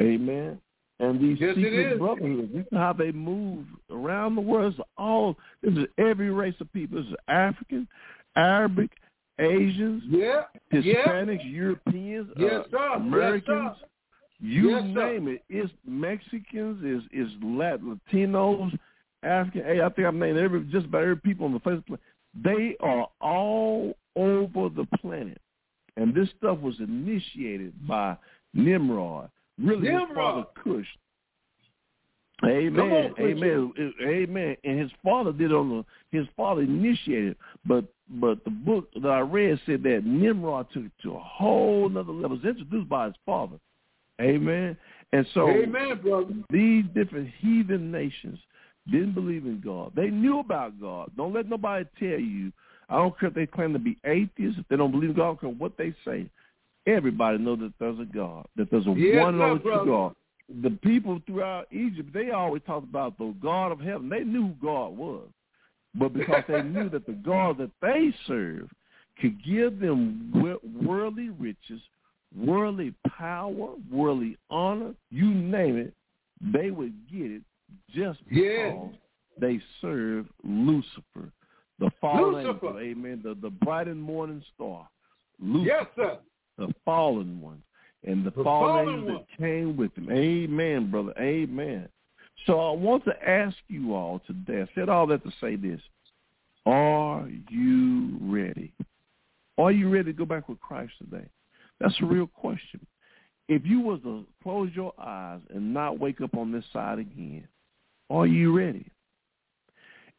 Amen. And these yes, secret brotherhoods, this is how they move around the world. It's all, this is every race of people. This is African, Arabic, Asians, yeah, Hispanics, yeah. Europeans, yes, uh, Americans. Yes, you yes, name it. It's Mexicans, is is Latinos, African. Hey, I think I'm naming every just about every people on the face of the planet. They are all over the planet, and this stuff was initiated by Nimrod. Really, Nimrod. his father Cush. Amen. On, Amen. Amen. And his father did on the his father initiated, but but the book that I read said that Nimrod took it to a whole other level. It was introduced by his father. Amen. And so Amen, brother. these different heathen nations didn't believe in God. They knew about God. Don't let nobody tell you. I don't care if they claim to be atheists, if they don't believe in God, I don't care what they say. Everybody knows that there's a God, that there's a yes, one and only true God. The people throughout Egypt, they always talked about the God of heaven. They knew who God was. But because they knew that the God that they served could give them worldly riches, worldly power, worldly honor, you name it, they would get it just because yeah. they serve Lucifer, the fallen Lucifer. angel, amen, the, the bright and morning star. Lucifer, yes, sir. the fallen one, and the, the fallen, fallen angel one. that came with him. Amen, brother. Amen. So I want to ask you all today, I said all that to say this. Are you ready? Are you ready to go back with Christ today? That's a real question. If you was to close your eyes and not wake up on this side again, are you ready?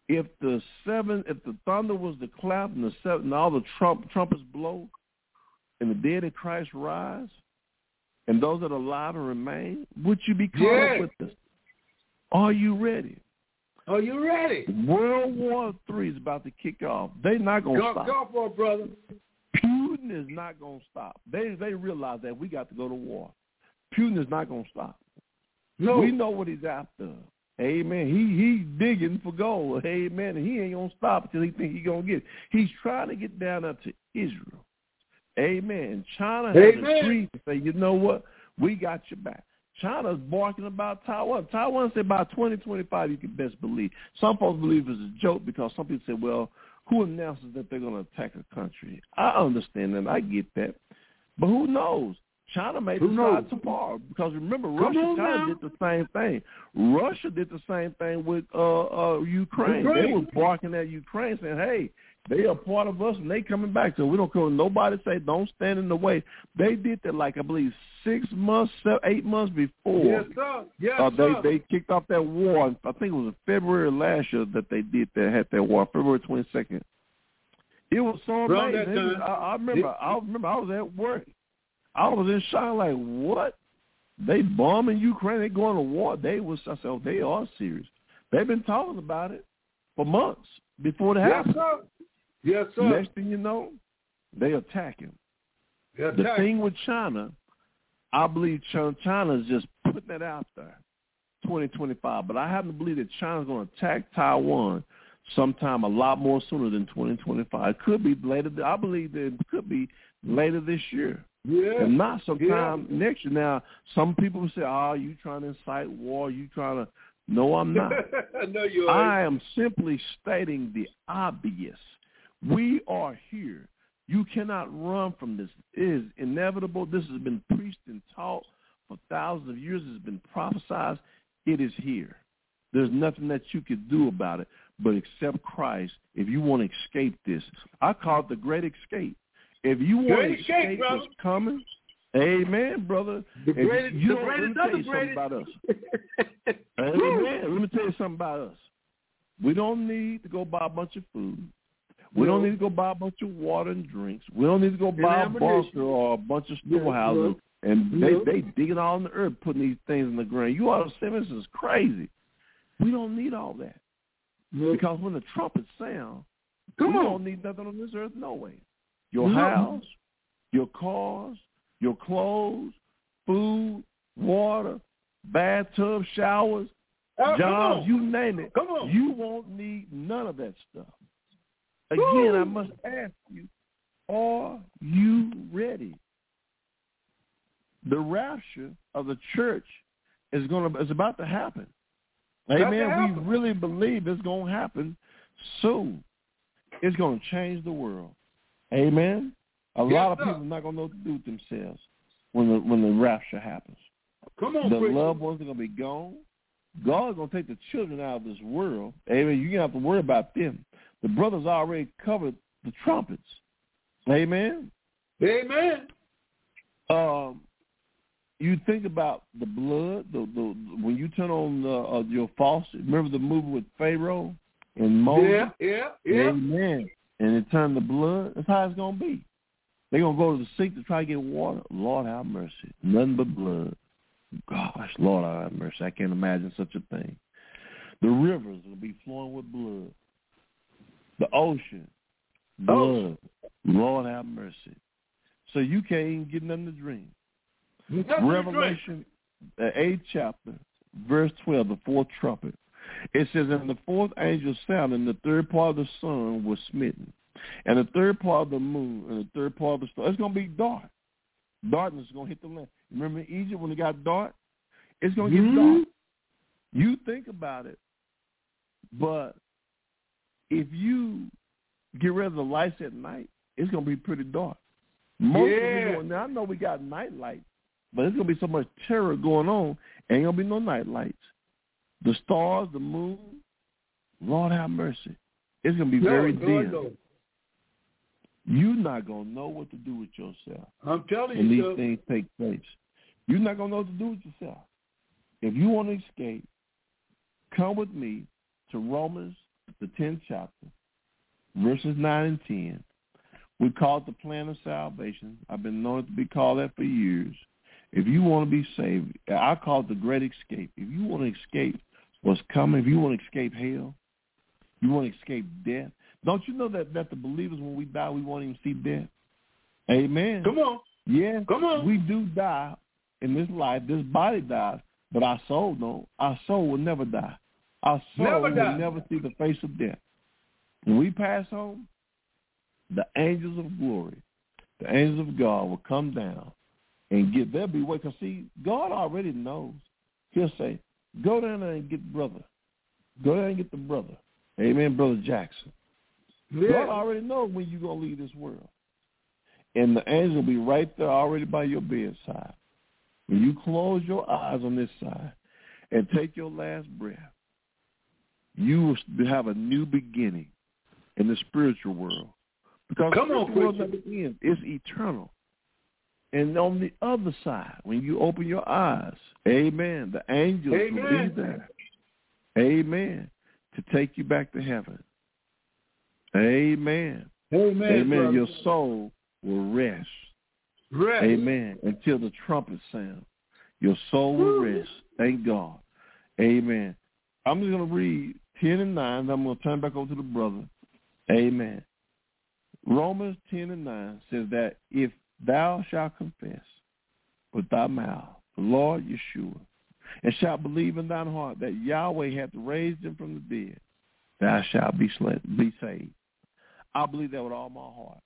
If the seven, if the thunder was to clap and the seven, and all the trump, trumpets blow, and the dead in Christ rise, and those that are alive and remain, would you be caught yeah. up with this? Are you ready? Are you ready? World War Three is about to kick off. They're not going to stop. Go for it, brother. Putin is not going to stop. They they realize that we got to go to war. Putin is not going to stop. No. We know what he's after. Amen. He he's digging for gold. Amen. And he ain't gonna stop until he think he gonna get it. He's trying to get down up to Israel. Amen. China has Amen. agreed to say, you know what? We got your back. China's barking about Taiwan. Taiwan said by 2025 you can best believe. Some folks believe it's a joke because some people say, well, who announces that they're going to attack a country? I understand that. I get that. But who knows? China may Who decide knows? tomorrow because remember Come Russia kind of did the same thing. Russia did the same thing with uh, uh, Ukraine. They Ukraine. was barking at Ukraine saying, "Hey, they are part of us and they coming back, so we don't care. Nobody say don't stand in the way." They did that like I believe six months, seven, eight months before. Yes, sir. Yes, Uh, they sir. they kicked off that war. I think it was in February last year that they did that had that war. February twenty second. It was so amazing. Was- I, I remember. It- I remember. I was at work. I was in shock. Like what? They bombing Ukraine. They going to war. They was. I said, oh, they are serious. They've been talking about it for months before it yes, happened. sir. Yes, sir. Next thing you know, they attacking. Yes, The thing with China, I believe China, China is just putting that out there, 2025. But I happen to believe that China's going to attack Taiwan sometime a lot more sooner than 2025. It could be later. I believe that it could be later this year. yeah. And not sometime next year. Now, some people will say, oh, you trying to incite war. You trying to. No, I'm not. no, know you I am simply stating the obvious. We are here. You cannot run from this. It is inevitable. This has been preached and taught for thousands of years. It's been prophesied. It is here. There's nothing that you could do about it but accept Christ if you want to escape this. I call it the great escape. If you want Great to escape, escape brother. what's coming, amen, brother. The greatest, you the greatest let me tell you something about us. Amen. Let me tell you something about us. We don't need to go buy a bunch of food. We don't need to go buy a bunch of water and drinks. We don't need to go buy a bunker or a bunch of Yeah, storehouses. And they they digging all in the earth, putting these things in the ground. You ought to say this is crazy. We don't need all that because when the trumpets sound, Come we on. don't need nothing on this earth. No way. Your No. house, your cars, your clothes, food, water, bathtub, showers, Oh, jobs, you name it. Come on. You won't need none of that stuff. Again, I must ask you, are you ready? The rapture of the church is going to is about to happen. To Amen. happen. We really believe it's going to happen soon. It's going to change the world. Amen. A Yes, lot of sir. people are not going to know what to do with themselves when the when the rapture happens. Come on, The preacher. loved ones are going to be gone. God's going to take the children out of this world. Amen. You don't have to worry about them. The brothers already covered the trumpets. Amen. Amen. Um, you think about the blood. The, the when you turn on the, uh, your faucet. Remember the movie with Pharaoh and Moses. Yeah, yeah, yeah. Amen. And it turned the blood. That's how it's going to be. They're going to go to the sink to try to get water. Lord have mercy. Nothing but blood. Gosh, Lord have mercy. I can't imagine such a thing. The rivers will be flowing with blood. The ocean, blood. Lord have mercy. So you can't even get nothing to drink. Nothing. Revelation, the eighth chapter, verse 12, the fourth trumpet. It says, and the fourth angel sounded, and the third part of the sun was smitten, and the third part of the moon, and the third part of the star. It's going to be dark. Darkness is going to hit the land. Remember in Egypt when it got dark? It's going to get Mhm. dark. You think about it, but if you get rid of the lights at night, it's going to be pretty dark. Most Yeah. of them, now I know we got night lights, but it's going to be so much terror going on, ain't going to be no night lights. The stars, the moon, Lord have mercy. It's going to be No, very no, dim. no. You're not going to know what to do with yourself I'm telling you when you, these sir. things take place. You're not going to know what to do with yourself. If you want to escape, come with me to Romans, the 10th chapter, verses 9 and 10. We call it the plan of salvation. I've been known to be called that for years. If you want to be saved, I call it the great escape. If you want to escape what's coming, if you want to escape hell, you want to escape death. Don't you know that, that the believers, when we die, we won't even see death? Amen. Come on. Yeah, Come on. we do die in this life. This body dies, but our soul don't. Our soul will never die. Our soul Never will die. never see the face of death. When we pass home, the angels of glory, the angels of God will come down and get there be way. Because see, God already knows. He'll say, go down there and get brother. Go down and get the brother. Amen, Brother Jackson. Yeah. God already knows when you're going to leave this world. And the angel will be right there already by your bedside. When you close your eyes on this side and take your last breath, you will have a new beginning in the spiritual world. Because Come the on, world never ends. It's eternal. And on the other side, when you open your eyes, amen, the angels amen. will be there. Amen. To take you back to heaven. Amen. Amen. Amen. Brother. Your soul will rest. Rest. Amen. Until the trumpet sound. Your soul will rest. Thank God. Amen. I'm just going to read 10 and 9. and I'm going to turn back over to the brother. Amen. Romans 10 and 9 says that if thou shalt confess with thy mouth the Lord Yeshua, and shalt believe in thine heart that Yahweh hath raised him from the dead, thou shalt be, be saved. I believe that with all my heart,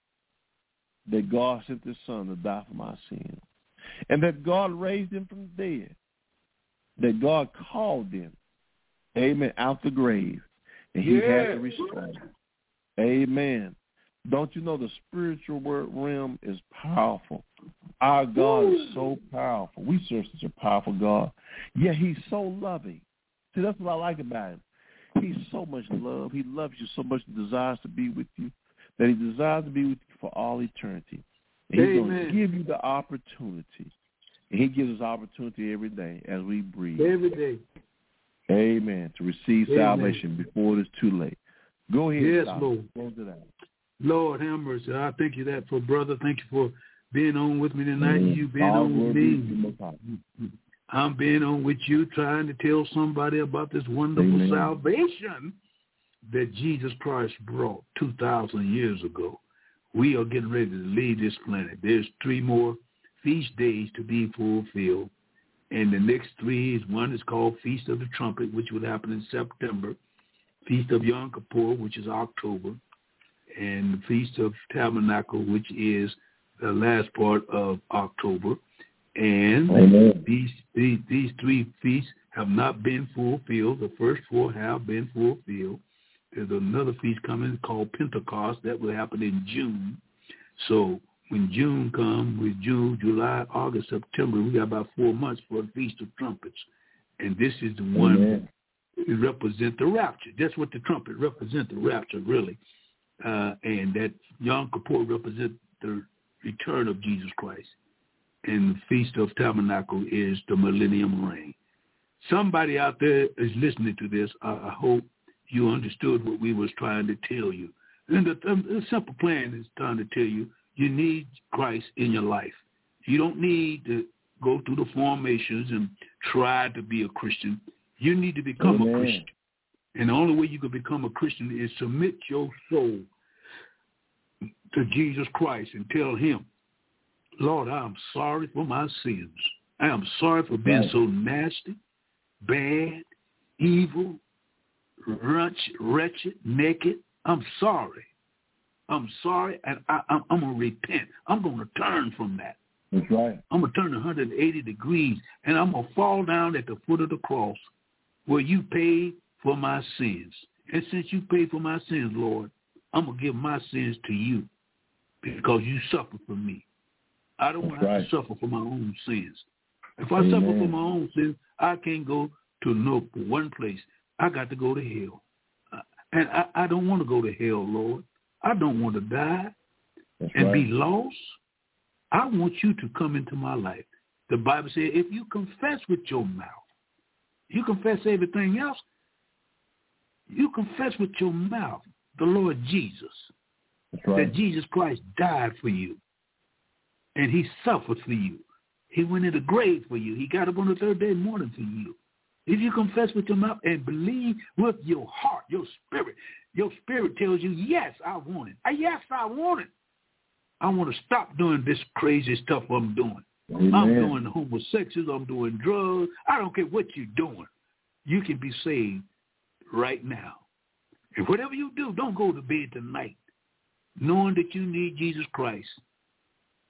that God sent his son to die for my sins, and that God raised him from the dead, that God called them, amen, out the grave, and he Yeah. had to restore. Amen. Don't you know the spiritual word realm is powerful? Our God is so powerful. We serve such a powerful God. Yet he's so loving. See, that's what I like about him. He's so much love. He loves you so much and desires to be with you that he desires to be with you for all eternity. And he's going to give you the opportunity. And he gives us opportunity every day as we breathe. Every day. Amen. To receive Amen. salvation before it is too late. Go ahead. Yes. Lord. Close it out. Lord have mercy. I thank you that for brother. Thank you for being on with me tonight. Amen. You being All on with glory be to the me. I'm being on with you, trying to tell somebody about this wonderful Amen. salvation that Jesus Christ brought 2,000 years ago. We are getting ready to leave this planet. There's three more feast days to be fulfilled. And the next three is one is called Feast of the Trumpet, which will happen in September. Feast of Yom Kippur, which is October. And the Feast of Tabernacle, which is the last part of October. And Amen. these, these these three feasts have not been fulfilled. The first four have been fulfilled. There's another feast coming called Pentecost that will happen in June. So when June comes, with June, July, August, September, we got about four months for the Feast of Trumpets. And this is the one Amen. it represent the rapture. That's what the trumpet represent, the rapture, really. Uh, and that Yom Kippur represent the return of Jesus Christ. And the Feast of Tabernacle is the millennium reign. Somebody out there is listening to this. I, I hope you understood what we was trying to tell you. And the, the simple plan is trying to tell you, you need Christ in your life. You don't need to go through the formations and try to be a Christian. You need to become Amen. a Christian. And the only way you can become a Christian is submit your soul to Jesus Christ and tell him, Lord, I am sorry for my sins. I am sorry for being so nasty, bad, evil, wretched, wretched, naked. I'm sorry. I'm sorry, and I, I'm, I'm going to repent. I'm going to turn from that. That's right. I'm going to turn 180 degrees, and I'm going to fall down at the foot of the cross where you paid for my sins. And since you paid for my sins, Lord, I'm going to give my sins to you because you suffered for me. I don't want to to suffer for my own sins. If I Amen. suffer for my own sins, I can't go to no one place. I got to go to hell. Uh, And I, I don't want to go to hell, Lord. I don't want to die That's and right. be lost. I want you to come into my life. The Bible says if you confess with your mouth, you confess everything else, you confess with your mouth the Lord Jesus, right. that Jesus Christ died for you and he suffered for you. He went in the grave for you. He got up on the third day morning for you. If you confess with your mouth and believe with your heart, your spirit, your spirit tells you, yes, I want it. Uh, Yes, I want it. I want to stop doing this crazy stuff I'm doing. I'm Amen. doing homosexuals. I'm doing drugs. I don't care what you're doing. You can be saved right now. And whatever you do, don't go to bed tonight knowing that you need Jesus Christ.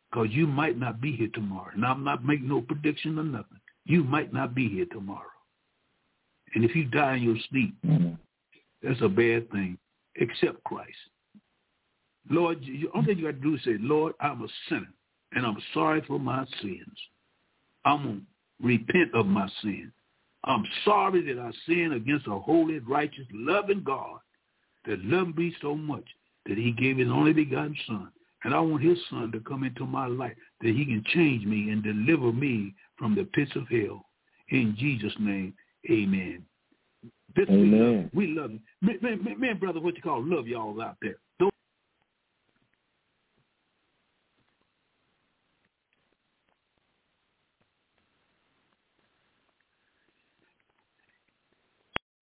because you might not be here tomorrow. And I'm not making no prediction or nothing. You might not be here tomorrow. And if you die in your sleep, mm-hmm. That's a bad thing. Accept Christ. Lord, the only thing you got to do is say, Lord, I'm a sinner, and I'm sorry for my sins. I'm going to repent of my sin. I'm sorry that I sinned against a holy, righteous, loving God that loved me so much that he gave his only begotten son. And I want his son to come into my life that he can change me and deliver me from the pits of hell. In Jesus' name, amen. This amen. We love, we love you. Man, man, man, brother, what you call love y'all out there. Don't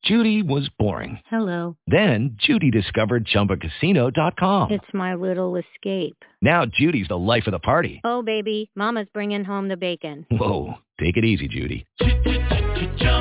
Judy was boring. Hello. Then Judy discovered ChumbaCasino.com. It's my little escape. Now Judy's the life of the party. Oh, baby, mama's bringing home the bacon. Whoa, take it easy, Judy.